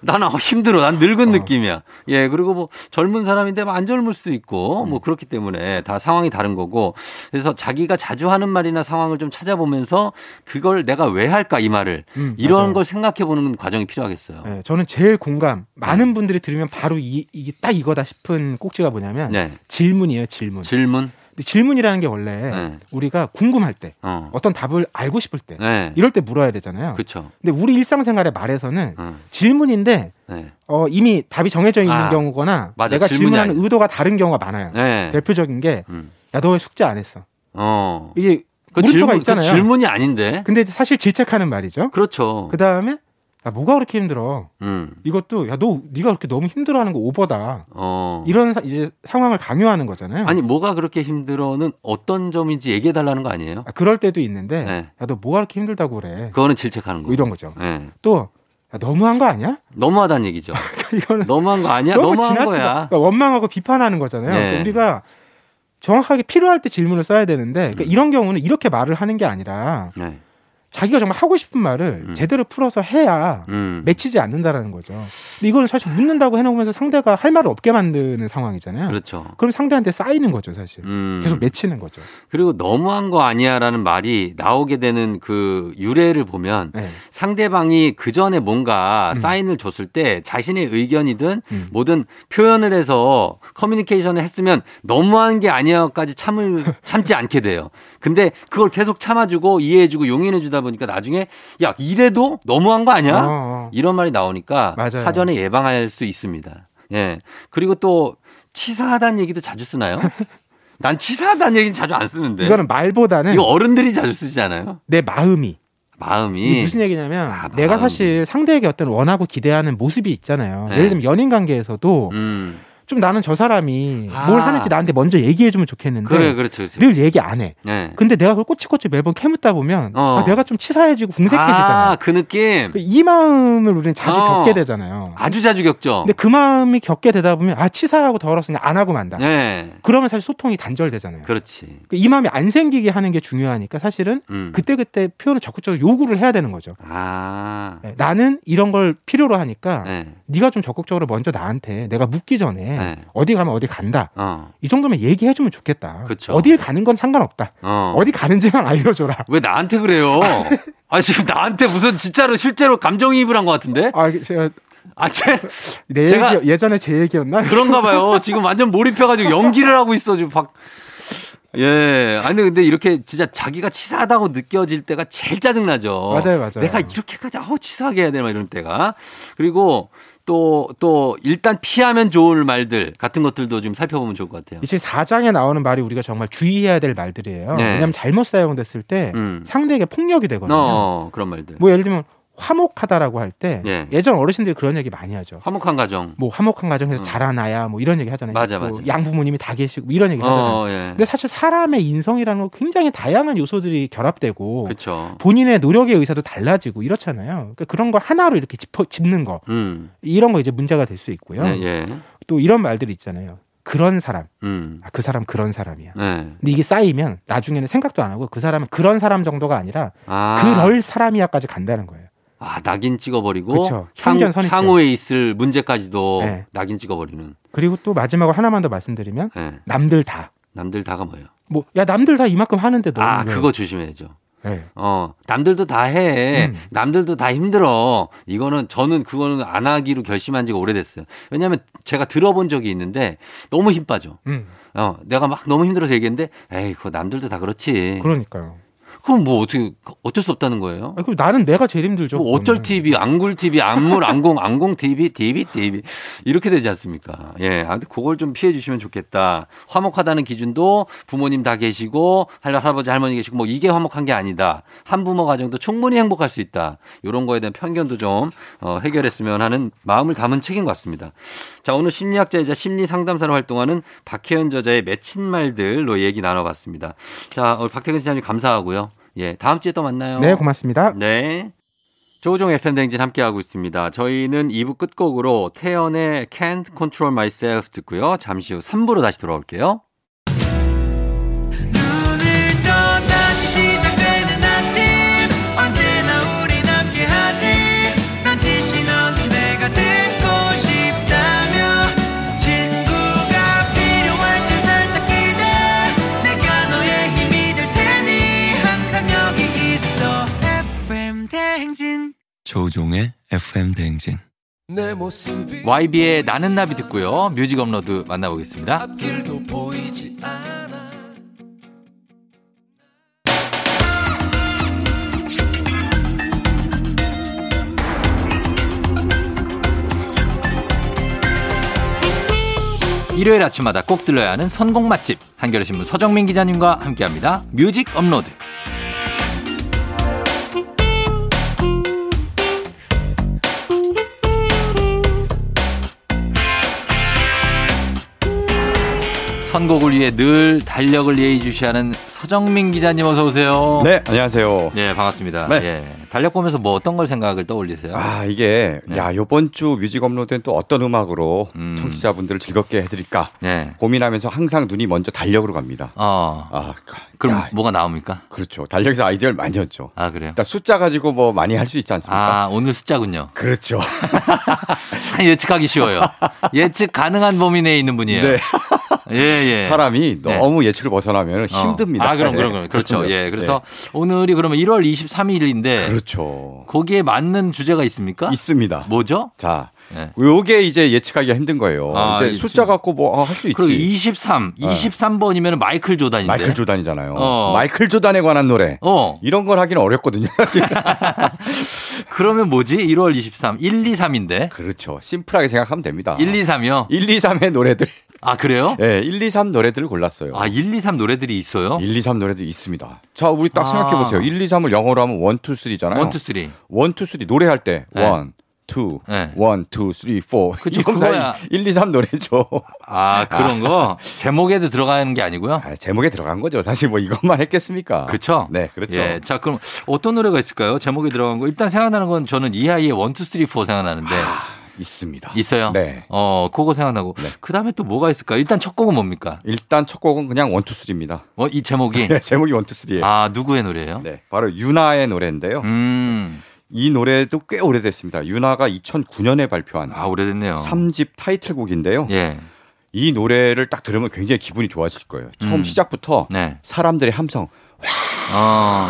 Speaker 1: 나는 어, 힘들어. 난 늙은
Speaker 5: 어.
Speaker 1: 느낌이야. 예. 그리고 뭐 젊은 사람인데 뭐안 젊을 수도 있고
Speaker 5: 음.
Speaker 1: 뭐 그렇기 때문에 다 상황이 다른 거고 그래서 자기가 자주 하는 말이나 상황을 좀 찾아보면서 그걸 내가 왜 할까 이 말을
Speaker 5: 음,
Speaker 1: 이런
Speaker 5: 맞아요.
Speaker 1: 걸 생각해 보는 과정이 필요하겠어요.
Speaker 5: 네, 저는 제일 공감. 많은 분들이 들으면 바로 이, 이게 딱 이거다 싶은 꼭지가 뭐냐면
Speaker 1: 네.
Speaker 5: 질문이에요, 질문.
Speaker 1: 질문.
Speaker 5: 근데 질문이라는 게 원래
Speaker 1: 네.
Speaker 5: 우리가 궁금할 때,
Speaker 1: 어.
Speaker 5: 어떤 답을 알고 싶을 때,
Speaker 1: 네.
Speaker 5: 이럴 때 물어야 되잖아요.
Speaker 1: 그렇죠.
Speaker 5: 근데 우리 일상생활의 말에서는
Speaker 1: 어.
Speaker 5: 질문인데
Speaker 1: 네.
Speaker 5: 어, 이미 답이 정해져 있는
Speaker 1: 아,
Speaker 5: 경우거나
Speaker 1: 맞아.
Speaker 5: 내가 질문하는
Speaker 1: 아니야.
Speaker 5: 의도가 다른 경우가 많아요.
Speaker 1: 네.
Speaker 5: 대표적인 게
Speaker 1: 음.
Speaker 5: 야 너 왜 숙제 안 했어?
Speaker 1: 어.
Speaker 5: 이게
Speaker 1: 그 질문, 그
Speaker 5: 있잖아요.
Speaker 1: 질문이 아닌데.
Speaker 5: 근데 사실 질책하는 말이죠.
Speaker 1: 그렇죠.
Speaker 5: 그 다음에 야 뭐가 그렇게 힘들어?
Speaker 1: 음.
Speaker 5: 이것도 야 너 네가 그렇게 너무 힘들어하는 거 오버다.
Speaker 1: 어.
Speaker 5: 이런 사- 이제 상황을 강요하는 거잖아요.
Speaker 1: 아니 뭐가 그렇게 힘들어는 어떤 점인지 얘기해 달라는 거 아니에요?
Speaker 5: 아, 그럴 때도 있는데
Speaker 1: 네.
Speaker 5: 야너 뭐가 그렇게 힘들다고 그래?
Speaker 1: 그거는 질책하는 거.
Speaker 5: 뭐 이런 거죠.
Speaker 1: 네.
Speaker 5: 또 야, 너무한 거 아니야?
Speaker 1: 너무하다는 얘기죠.
Speaker 5: 이거는
Speaker 1: 너무한 거 아니야?
Speaker 5: 너무
Speaker 1: 너무한
Speaker 5: 지나치다.
Speaker 1: 거야.
Speaker 5: 그러니까 원망하고 비판하는 거잖아요.
Speaker 1: 네.
Speaker 5: 그러니까 우리가 정확하게 필요할 때 질문을 써야 되는데 그러니까
Speaker 1: 음.
Speaker 5: 이런 경우는 이렇게 말을 하는 게 아니라
Speaker 1: 네.
Speaker 5: 자기가 정말 하고 싶은 말을
Speaker 1: 음.
Speaker 5: 제대로 풀어서 해야
Speaker 1: 음.
Speaker 5: 맺히지 않는다라는 거죠. 근데 이걸 사실 묻는다고 해놓으면서 상대가 할 말을 없게 만드는 상황이잖아요.
Speaker 1: 그렇죠.
Speaker 5: 그럼 상대한테 쌓이는 거죠, 사실.
Speaker 1: 음.
Speaker 5: 계속 맺히는 거죠.
Speaker 1: 그리고 너무한 거 아니야라는 말이 나오게 되는 그 유래를 보면
Speaker 5: 네.
Speaker 1: 상대방이 그 전에 뭔가
Speaker 5: 음.
Speaker 1: 사인을 줬을 때 자신의 의견이든
Speaker 5: 음.
Speaker 1: 뭐든 표현을 해서 커뮤니케이션을 했으면 너무한 게 아니야까지 참을 참지 않게 돼요. 근데 그걸 계속 참아주고 이해해주고 용인해주다 보니까 나중에 야 이래도 너무한 거 아니야?
Speaker 5: 어, 어.
Speaker 1: 이런 말이 나오니까
Speaker 5: 맞아요.
Speaker 1: 사전에 예방할 수 있습니다. 예. 그리고 또 치사하다는 얘기도 자주 쓰나요? 난 치사하다는 얘기는 자주 안 쓰는데.
Speaker 5: 이거는 말보다는
Speaker 1: 이거 어른들이 자주 쓰잖아요.
Speaker 5: 내 마음이
Speaker 1: 마음이.
Speaker 5: 무슨 얘기냐면
Speaker 1: 아,
Speaker 5: 내가
Speaker 1: 마음이.
Speaker 5: 사실 상대에게 어떤 원하고 기대하는 모습이 있잖아요.
Speaker 1: 네.
Speaker 5: 예를 들면 연인 관계에서도
Speaker 1: 음.
Speaker 5: 좀 나는 저 사람이
Speaker 1: 아.
Speaker 5: 뭘 하는지 나한테 먼저 얘기해주면 좋겠는데
Speaker 1: 그래, 그렇죠. 그렇죠.
Speaker 5: 늘 얘기 안 해.
Speaker 1: 네.
Speaker 5: 근데 내가 그걸 꼬치꼬치 매번 캐묻다 보면
Speaker 1: 어.
Speaker 5: 아, 내가 좀 치사해지고 궁색해지잖아.
Speaker 1: 아, 그 느낌.
Speaker 5: 그이 마음을 우리는 자주
Speaker 1: 어.
Speaker 5: 겪게 되잖아요.
Speaker 1: 아주 자주 겪죠.
Speaker 5: 근데 그 마음이 겪게 되다 보면 아 치사하고 더러워서 그냥 안 하고 만다.
Speaker 1: 네.
Speaker 5: 그러면 사실 소통이 단절되잖아요.
Speaker 1: 그렇지.
Speaker 5: 그이 마음이 안 생기게 하는 게 중요하니까 사실은
Speaker 1: 음.
Speaker 5: 그때 그때 표현을 적극적으로 요구를 해야 되는 거죠.
Speaker 1: 아.
Speaker 5: 네, 나는 이런 걸 필요로 하니까
Speaker 1: 네.
Speaker 5: 네가 좀 적극적으로 먼저 나한테 내가 묻기 전에
Speaker 1: 네.
Speaker 5: 어디 가면 어디 간다.
Speaker 1: 어.
Speaker 5: 이 정도면 얘기해주면 좋겠다.
Speaker 1: 그쵸.
Speaker 5: 어딜 가는 건 상관없다.
Speaker 1: 어.
Speaker 5: 어. 디 가는지만 알려줘라.
Speaker 1: 왜 나한테 그래요? 아, 지금 나한테 무슨 진짜로 실제로 감정이입을 한 것 같은데?
Speaker 5: 아, 제가
Speaker 1: 아, 제,
Speaker 5: 내
Speaker 1: 제가-
Speaker 5: 얘기, 예전에 제 얘기였나?
Speaker 1: 그런가 봐요. 지금 완전 몰입해가지고 연기를 하고 있어. 지금 박. 예. 아니, 근데 이렇게 진짜 자기가 치사하다고 느껴질 때가 제일 짜증나죠.
Speaker 5: 맞아요, 맞아요.
Speaker 1: 내가 이렇게까지, 아우, 치사하게 해야 되나, 이런 때가. 그리고 또, 또, 일단 피하면 좋을 말들 같은 것들도 좀 살펴보면 좋을 것 같아요.
Speaker 5: 24장에 나오는 말이 우리가 정말 주의해야 될 말들이에요.
Speaker 1: 네.
Speaker 5: 왜냐하면 잘못 사용됐을 때
Speaker 1: 음.
Speaker 5: 상대에게 폭력이 되거든요.
Speaker 1: 어, 그런 말들.
Speaker 5: 뭐 예를 들면 화목하다라고 할때
Speaker 1: 예.
Speaker 5: 예전 어르신들이 그런 얘기 많이 하죠.
Speaker 1: 화목한 가정.
Speaker 5: 뭐 화목한 가정에서
Speaker 1: 음.
Speaker 5: 자라나야 뭐 이런 얘기 하잖아요.
Speaker 1: 맞아,
Speaker 5: 뭐
Speaker 1: 맞아.
Speaker 5: 양부모님이 다 계시고 뭐 이런 얘기 하잖아요.
Speaker 1: 어, 예.
Speaker 5: 근데 사실 사람의 인성이라는 건 굉장히 다양한 요소들이 결합되고
Speaker 1: 그렇죠.
Speaker 5: 본인의 노력의 의사도 달라지고 이렇잖아요. 그러니까 그런 걸 하나로 이렇게 짚어 짚는 거
Speaker 1: 음.
Speaker 5: 이런 거 이제 문제가 될 수 있고요.
Speaker 1: 네, 예.
Speaker 5: 또 이런 말들이 있잖아요. 그런 사람,
Speaker 1: 음.
Speaker 5: 아, 그 사람 그런 사람이야.
Speaker 1: 네.
Speaker 5: 근데 이게 쌓이면 나중에는 생각도 안 하고 그 사람은 그런 사람 정도가 아니라
Speaker 1: 아.
Speaker 5: 그럴 사람이야까지 간다는 거예요.
Speaker 1: 아, 낙인 찍어버리고
Speaker 5: 그쵸.
Speaker 1: 향. 향후에 있을 문제까지도
Speaker 5: 네.
Speaker 1: 낙인 찍어버리는.
Speaker 5: 그리고 또 마지막으로 하나만 더 말씀드리면
Speaker 1: 예.
Speaker 5: 남들 다.
Speaker 1: 남들 다가 뭐예요?
Speaker 5: 뭐 야 남들 다 이만큼 하는데 너
Speaker 1: 아, 그거 조심해야죠.
Speaker 5: 네.
Speaker 1: 어, 남들도 다 해.
Speaker 5: 음.
Speaker 1: 남들도 다 힘들어. 이거는 저는 그거는 안 하기로 결심한 지가 오래됐어요. 왜냐하면 제가 들어본 적이 있는데 너무 힘 빠져.
Speaker 5: 음,
Speaker 1: 어, 내가 막 너무 힘들어서 얘기했는데, 에이, 그거 남들도 다 그렇지.
Speaker 5: 그러니까요.
Speaker 6: 그럼 뭐 어떻게 어쩔 수 없다는 거예요?
Speaker 5: 아, 그럼 나는 내가 제일 힘들죠.
Speaker 6: 뭐 어쩔. TV, 안굴 TV, 안물, 안공, 안공 TV, TV, TV 이렇게 되지 않습니까? 예, 아무튼 그걸 좀 피해 주시면 좋겠다. 화목하다는 기준도 부모님 다 계시고 할 할아버지 할머니 계시고 뭐 이게 화목한 게 아니다. 한부모 가정도 충분히 행복할 수 있다. 이런 거에 대한 편견도 좀 어, 해결했으면 하는 마음을 담은 책인 것 같습니다. 자, 오늘 심리학자이자 심리 상담사로 활동하는 박혜연 저자의 맺힌 말들로 얘기 나눠봤습니다. 자, 오늘 박태근 시장님 감사하고요. 예, 다음 주에 또 만나요.
Speaker 5: 네, 고맙습니다.
Speaker 6: 네. 조종 FM 댕진 함께하고 있습니다. 저희는 2부 끝곡으로 태연의 Can't Control Myself 듣고요. 잠시 후 3부로 다시 돌아올게요.
Speaker 3: 조우종의 FM 대행진.
Speaker 6: YB의 나는 나비 듣고요. 뮤직 업로드 만나보겠습니다.
Speaker 2: 앞길도 보이지 않아
Speaker 6: 일요일 아침마다 꼭 들러야 하는 선곡 맛집 한겨레 신문 서정민 기자님과 함께합니다. 뮤직 업로드. 선곡을 위해 늘 달력을 예의주시하는 서정민 기자님 어서 오세요.
Speaker 7: 네, 안녕하세요.
Speaker 6: 네, 반갑습니다.
Speaker 7: 네.
Speaker 6: 예. 달력 보면서 뭐 어떤 걸 생각을 떠올리세요?
Speaker 7: 아, 이게,
Speaker 6: 네.
Speaker 7: 야, 요번 주 뮤직 업로드는 또 어떤 음악으로
Speaker 6: 음.
Speaker 7: 청취자분들을 즐겁게 해 드릴까
Speaker 6: 네.
Speaker 7: 고민하면서 항상 눈이 먼저 달력으로 갑니다.
Speaker 6: 어.
Speaker 7: 아, 가-
Speaker 6: 그럼
Speaker 7: 야,
Speaker 6: 뭐가 나옵니까?
Speaker 7: 그렇죠. 달력에서 아이디어를 많이 줬죠.
Speaker 6: 아, 그래요?
Speaker 7: 일단 숫자 가지고 뭐 많이 할 수 있지 않습니까?
Speaker 6: 아, 오늘 숫자군요.
Speaker 7: 그렇죠.
Speaker 6: 참 예측하기 쉬워요. 예측 가능한 범위 내에 있는 분이에요.
Speaker 7: 네.
Speaker 6: 예, 예.
Speaker 7: 사람이
Speaker 6: 네.
Speaker 7: 너무 예측을 벗어나면
Speaker 6: 어.
Speaker 7: 힘듭니다.
Speaker 6: 아, 그럼,
Speaker 7: 네.
Speaker 6: 그럼, 그럼. 그렇죠.
Speaker 7: 그럼요.
Speaker 6: 예. 그래서 오늘이 그러면 1월 23일인데
Speaker 7: 네. 그렇죠.
Speaker 6: 거기에 맞는 주제가 있습니까?
Speaker 7: 있습니다.
Speaker 6: 뭐죠?
Speaker 7: 자,
Speaker 6: 예.
Speaker 7: 요게 이제 예측하기가 힘든 거예요.
Speaker 6: 아,
Speaker 7: 이제
Speaker 6: 이
Speaker 7: 숫자
Speaker 6: 지금-
Speaker 7: 갖고 뭐 할 수 있지.
Speaker 6: 그리고 23, 23번이면 마이클 조단인데.
Speaker 7: 마이클 조단이잖아요.
Speaker 6: 어.
Speaker 7: 마이클 조단에 관한 노래.
Speaker 6: 어.
Speaker 7: 이런 걸 하기는 어렵거든요.
Speaker 6: 그러면 뭐지? 1월 23, 1, 2, 3인데.
Speaker 7: 그렇죠. 심플하게 생각하면 됩니다.
Speaker 6: 1, 2, 3이요?
Speaker 7: 1, 2, 3의 노래들.
Speaker 6: 아, 그래요?
Speaker 7: 예, 1, 2, 3 노래들을 골랐어요.
Speaker 6: 아, 1, 2, 3 노래들이 있어요?
Speaker 7: 1, 2, 3 노래도 있습니다. 자, 우리 딱
Speaker 6: 아.
Speaker 7: 생각해 보세요. 1, 2, 3을 영어로 하면 1, 2, 3잖아요.
Speaker 6: 1, 2, 3.
Speaker 7: 1, 2, 3 노래할 때
Speaker 6: 네.
Speaker 7: 1, 2,
Speaker 6: 네.
Speaker 7: 1, 2, 3, 4.
Speaker 6: 그치,
Speaker 7: 이건
Speaker 6: 그거야.
Speaker 7: 다 1, 2, 3 노래죠.
Speaker 6: 아, 그런 거? 제목에도 들어가는 게 아니고요?
Speaker 7: 아, 제목에 들어간 거죠. 사실 뭐 이것만 했겠습니까?
Speaker 6: 그렇죠?
Speaker 7: 네, 그렇죠.
Speaker 6: 예. 자, 그럼 어떤 노래가 있을까요? 제목에 들어간 거. 일단 생각나는 건 저는 이하이의 1, 2, 3, 4 생각나는데.
Speaker 7: 있습니다.
Speaker 6: 있어요?
Speaker 7: 네.
Speaker 6: 어, 그거 생각나고.
Speaker 7: 네.
Speaker 6: 그 다음에 또 뭐가 있을까요? 일단 첫 곡은 뭡니까?
Speaker 7: 일단 첫 곡은 그냥 1, 2, 3입니다.
Speaker 6: 어, 이 제목이.
Speaker 7: 네, 제목이 1, 2, 3예요.
Speaker 6: 아, 누구의 노래예요?
Speaker 7: 네, 바로 유나의 노래인데요.
Speaker 6: 음.
Speaker 7: 이 노래도 꽤 오래됐습니다. 유나가 2009년에 발표한
Speaker 6: 아, 오래됐네요.
Speaker 7: 3집 타이틀곡인데요.
Speaker 6: 예.
Speaker 7: 이 노래를 딱 들으면 굉장히 기분이 좋아질 거예요. 처음
Speaker 6: 음.
Speaker 7: 시작부터
Speaker 6: 네.
Speaker 7: 사람들의 함성,
Speaker 6: 어.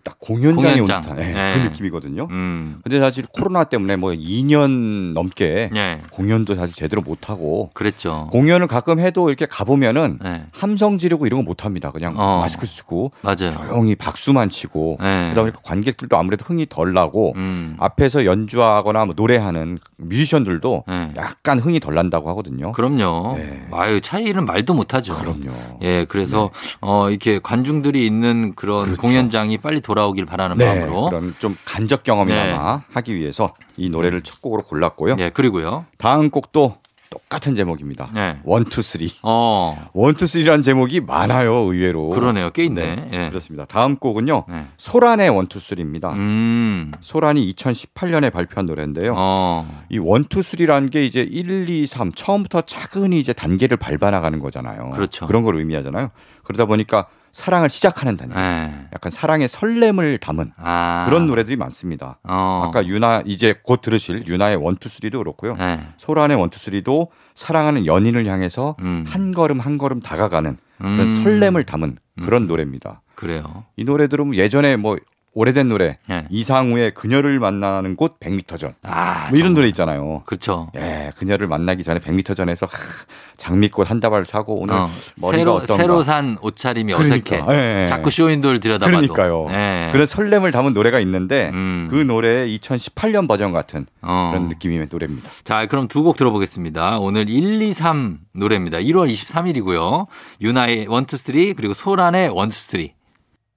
Speaker 7: 아, 딱 공연장에
Speaker 6: 공연장.
Speaker 7: 온 듯한 예,
Speaker 6: 네.
Speaker 7: 그 느낌이거든요.
Speaker 6: 음.
Speaker 7: 근데 사실 코로나 때문에 뭐 2년 넘게
Speaker 6: 예.
Speaker 7: 공연도 사실 제대로 못 하고
Speaker 6: 그랬죠.
Speaker 7: 공연을 가끔 해도 이렇게 가 보면은
Speaker 6: 네.
Speaker 7: 함성 지르고 이런 거 못 합니다. 그냥
Speaker 6: 어.
Speaker 7: 마스크 쓰고
Speaker 6: 맞아요.
Speaker 7: 조용히 박수만 치고
Speaker 6: 네.
Speaker 7: 그러다 보니까 관객들도 아무래도 흥이 덜 나고
Speaker 6: 음.
Speaker 7: 앞에서 연주하거나 뭐 노래하는 뮤지션들도
Speaker 6: 네.
Speaker 7: 약간 흥이 덜 난다고 하거든요.
Speaker 6: 그럼요.
Speaker 7: 네.
Speaker 6: 아유, 차이는 말도 못 하죠.
Speaker 7: 그럼요.
Speaker 6: 예, 그래서 어 이렇게 관중들이 있는 그런
Speaker 7: 그렇죠.
Speaker 6: 공연장이 빨리 돌아 오길 바라는
Speaker 7: 네,
Speaker 6: 마음으로.
Speaker 7: 그런 좀 간접 경험이나마 하기 위해서 이 노래를 첫 곡으로 골랐고요.
Speaker 6: 예, 그리고요.
Speaker 7: 다음 곡도 똑같은 제목입니다.
Speaker 6: 네.
Speaker 7: One Two Three.
Speaker 6: 어,
Speaker 7: One Two Three라는 제목이 많아요, 의외로.
Speaker 6: 그러네요. 꽤 있네. 예.
Speaker 7: 그렇습니다. 다음 곡은요.
Speaker 6: 네.
Speaker 7: 소란의 One Two Three입니다.
Speaker 6: 음.
Speaker 7: 소란이 2018년에 발표한 노래인데요.
Speaker 6: 어.
Speaker 7: 이 One Two Three라는 게 이제 1, 2, 3 처음부터 차근히 이제 단계를 밟아 나가는 거잖아요.
Speaker 6: 그렇죠.
Speaker 7: 그런 걸 의미하잖아요. 그러다 보니까 사랑을 시작하는 단계.
Speaker 6: 예.
Speaker 7: 약간 사랑의 설렘을 담은
Speaker 6: 아.
Speaker 7: 그런 노래들이 많습니다.
Speaker 6: 어.
Speaker 7: 아까 유나 이제 곧 들으실 유나의 One Two Three도 그렇고요.
Speaker 6: 예.
Speaker 7: 소란의 One Two Three도 사랑하는 연인을 향해서
Speaker 6: 음.
Speaker 7: 한 걸음 한 걸음 다가가는 그런
Speaker 6: 음.
Speaker 7: 설렘을 담은 그런 노래입니다.
Speaker 6: 그래요.
Speaker 7: 이 노래 들으면 예전에 뭐 오래된 노래
Speaker 6: 예.
Speaker 7: 이상우의 그녀를 만나는 곳 100m 전.
Speaker 6: 아,
Speaker 7: 뭐 이런. 노래 있잖아요.
Speaker 6: 그렇죠.
Speaker 7: 예, 그녀를 만나기 전에 100m 전에서 하, 장미꽃 한 다발 사고 오늘
Speaker 6: 어,
Speaker 7: 머리가
Speaker 6: 새로
Speaker 7: 어떤가.
Speaker 6: 새로 산 옷차림이
Speaker 7: 그러니까,
Speaker 6: 어색해.
Speaker 7: 예, 예.
Speaker 6: 자꾸 쇼윈도를 들여다봐도.
Speaker 7: 그러니까요.
Speaker 6: 예.
Speaker 7: 그런 설렘을 담은 노래가 있는데
Speaker 6: 음.
Speaker 7: 그 노래의 2018년 버전 같은
Speaker 6: 어.
Speaker 7: 그런 느낌의 노래입니다.
Speaker 6: 자, 그럼 두 곡 들어보겠습니다. 오늘 1, 2, 3 노래입니다. 1월 23일이고요. 유나의 1, 2, 3 그리고 소란의 1, 2, 3.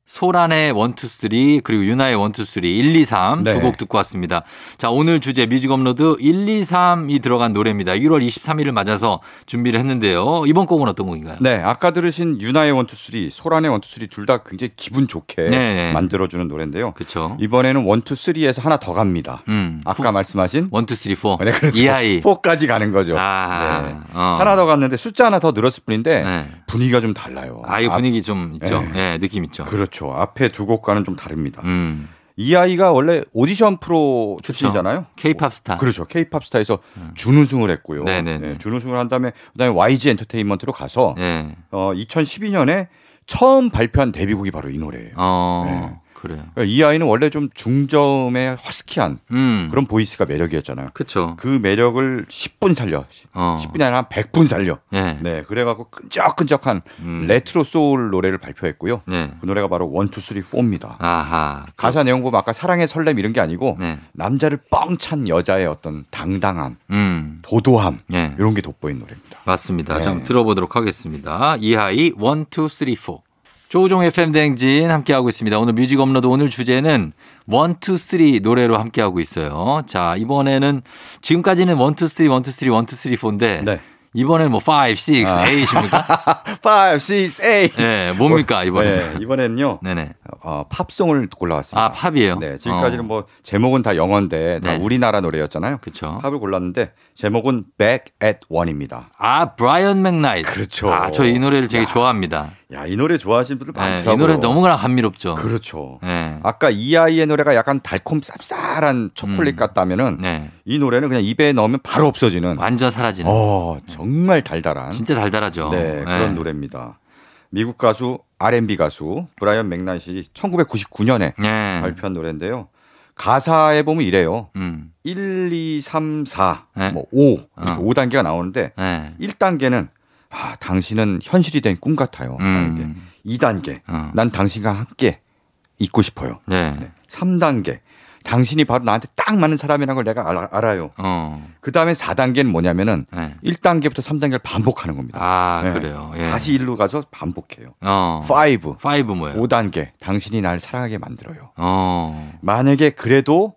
Speaker 6: 소란의 1, 2, 3 그리고 유나의 1, 2, 3 1, 2, 3두
Speaker 7: 네.
Speaker 6: 곡 듣고 왔습니다. 자, 오늘 주제 뮤직 업로드 1, 2, 3이 들어간 노래입니다. 1월 23일을 맞아서 준비를 했는데요. 이번 곡은 어떤 곡인가요?
Speaker 7: 네, 아까 들으신 유나의 1, 2, 3, 소란의 1, 2, 3둘다 굉장히 기분 좋게
Speaker 6: 네.
Speaker 7: 만들어주는 노래인데요.
Speaker 6: 그렇죠.
Speaker 7: 이번에는 1, 2, 3에서 하나 더 갑니다.
Speaker 6: 음.
Speaker 7: 아까 말씀하신
Speaker 6: 1, 2, 3, 4.
Speaker 7: 네, 그렇죠.
Speaker 6: 이 아이.
Speaker 7: 4까지 가는 거죠.
Speaker 6: 아,
Speaker 7: 네.
Speaker 6: 어.
Speaker 7: 하나 더 갔는데 숫자 하나 더 늘었을 뿐인데
Speaker 6: 네.
Speaker 7: 분위기가 좀 달라요.
Speaker 6: 아, 이
Speaker 7: 앞-
Speaker 6: 분위기 좀 있죠.
Speaker 7: 네.
Speaker 6: 네, 느낌 있죠.
Speaker 7: 그렇죠. 앞에 두 곡과는 좀 다릅니다.
Speaker 6: 음.
Speaker 7: 이 아이가 원래 오디션 프로 출신이잖아요.
Speaker 6: K-팝 스타.
Speaker 7: 그렇죠. K-팝 스타에서 준우승을 했고요.
Speaker 6: 아. 네네네.
Speaker 7: 네, 준우승을 한 다음에 그다음에 YG 엔터테인먼트로 가서
Speaker 6: 네.
Speaker 7: 어, 2012년에 처음 발표한 데뷔곡이 바로 이 노래예요.
Speaker 6: 어,
Speaker 7: 네.
Speaker 6: 그래요.
Speaker 7: 이하이는 원래 좀 중저음의 허스키한
Speaker 6: 음.
Speaker 7: 그런 보이스가 매력이었잖아요.
Speaker 6: 그쵸.
Speaker 7: 그 매력을 10분 살려.
Speaker 6: 어.
Speaker 7: 10분이 아니라 한 100분 살려.
Speaker 6: 네.
Speaker 7: 네, 그래갖고 끈적끈적한
Speaker 6: 음.
Speaker 7: 레트로 소울 노래를 발표했고요.
Speaker 6: 네.
Speaker 7: 그 노래가 바로 1, 2, 3, 4입니다.
Speaker 6: 아하.
Speaker 7: 가사 내용 보면 아까 사랑의 설렘 이런 게 아니고
Speaker 6: 네.
Speaker 7: 남자를 뻥찬 여자의 어떤 당당함,
Speaker 6: 음.
Speaker 7: 도도함
Speaker 6: 네.
Speaker 7: 이런 게 돋보인 노래입니다.
Speaker 6: 맞습니다.
Speaker 7: 네.
Speaker 6: 좀 들어보도록 하겠습니다. 이하이 1, 2, 3, 4. 조우종 FM 대행진 함께하고 있습니다. 오늘 뮤직 업로드 오늘 주제는 1, 2, 3 노래로 함께하고 있어요. 자, 이번에는 지금까지는 1, 2, 3, 1, 2, 3, 1, 2, 3, 4인데
Speaker 7: 네.
Speaker 6: 이번에는 뭐 5, 6, 8입니까?
Speaker 7: 5, 6, 8.
Speaker 6: 네, 뭡니까 이번에는?
Speaker 7: 네, 이번에는요.
Speaker 6: 네네.
Speaker 7: 어, 팝송을 골라왔습니다.
Speaker 6: 아, 팝이에요?
Speaker 7: 네, 지금까지는
Speaker 6: 어.
Speaker 7: 뭐 제목은 다 영어인데 다
Speaker 6: 네.
Speaker 7: 우리나라 노래였잖아요.
Speaker 6: 그쵸.
Speaker 7: 팝을 골랐는데 제목은 Back at One입니다.
Speaker 6: 아, 브라이언 맥나이트.
Speaker 7: 그렇죠.
Speaker 6: 아, 저 이 노래를 되게
Speaker 7: 야.
Speaker 6: 좋아합니다.
Speaker 7: 야, 이 노래 좋아하시는 분들
Speaker 6: 네,
Speaker 7: 많더라고요.
Speaker 6: 이 노래 너무나 감미롭죠.
Speaker 7: 그렇죠.
Speaker 6: 네.
Speaker 7: 아까 이하이의 노래가 약간 달콤 쌉쌀한 초콜릿
Speaker 6: 음.
Speaker 7: 같다면은
Speaker 6: 네.
Speaker 7: 이 노래는 그냥 입에 넣으면 바로 없어지는
Speaker 6: 완전 사라지는.
Speaker 7: 어, 정말 달달한
Speaker 6: 진짜 달달하죠.
Speaker 7: 네, 그런 노래입니다. 미국 가수 R&B 가수 브라이언 맥나이트이 1999년에
Speaker 6: 네.
Speaker 7: 발표한 노래인데요. 가사에 보면 이래요.
Speaker 6: 음.
Speaker 7: 1, 2, 3, 4,
Speaker 6: 네.
Speaker 7: 뭐 5, 이렇게
Speaker 6: 어.
Speaker 7: 5단계가 나오는데
Speaker 6: 네.
Speaker 7: 1단계는 아, 당신은 현실이 된 꿈 같아요.
Speaker 6: 음.
Speaker 7: 2단계,
Speaker 6: 어.
Speaker 7: 난 당신과 함께 있고 싶어요.
Speaker 6: 네.
Speaker 7: 네. 3단계, 당신이 바로 나한테 딱 맞는 사람이라는 걸 내가 알, 알아 요.
Speaker 6: 어.
Speaker 7: 그 다음에 4단계는 뭐냐면은
Speaker 6: 네.
Speaker 7: 1단계부터 3단계를 반복하는 겁니다.
Speaker 6: 아,
Speaker 7: 네.
Speaker 6: 그래요. 예.
Speaker 7: 다시 1로 가서 반복해요.
Speaker 6: 어.
Speaker 7: 5,
Speaker 6: 5 뭐예요?
Speaker 7: 5단계, 당신이 날 사랑하게 만들어요.
Speaker 6: 어.
Speaker 7: 만약에 그래도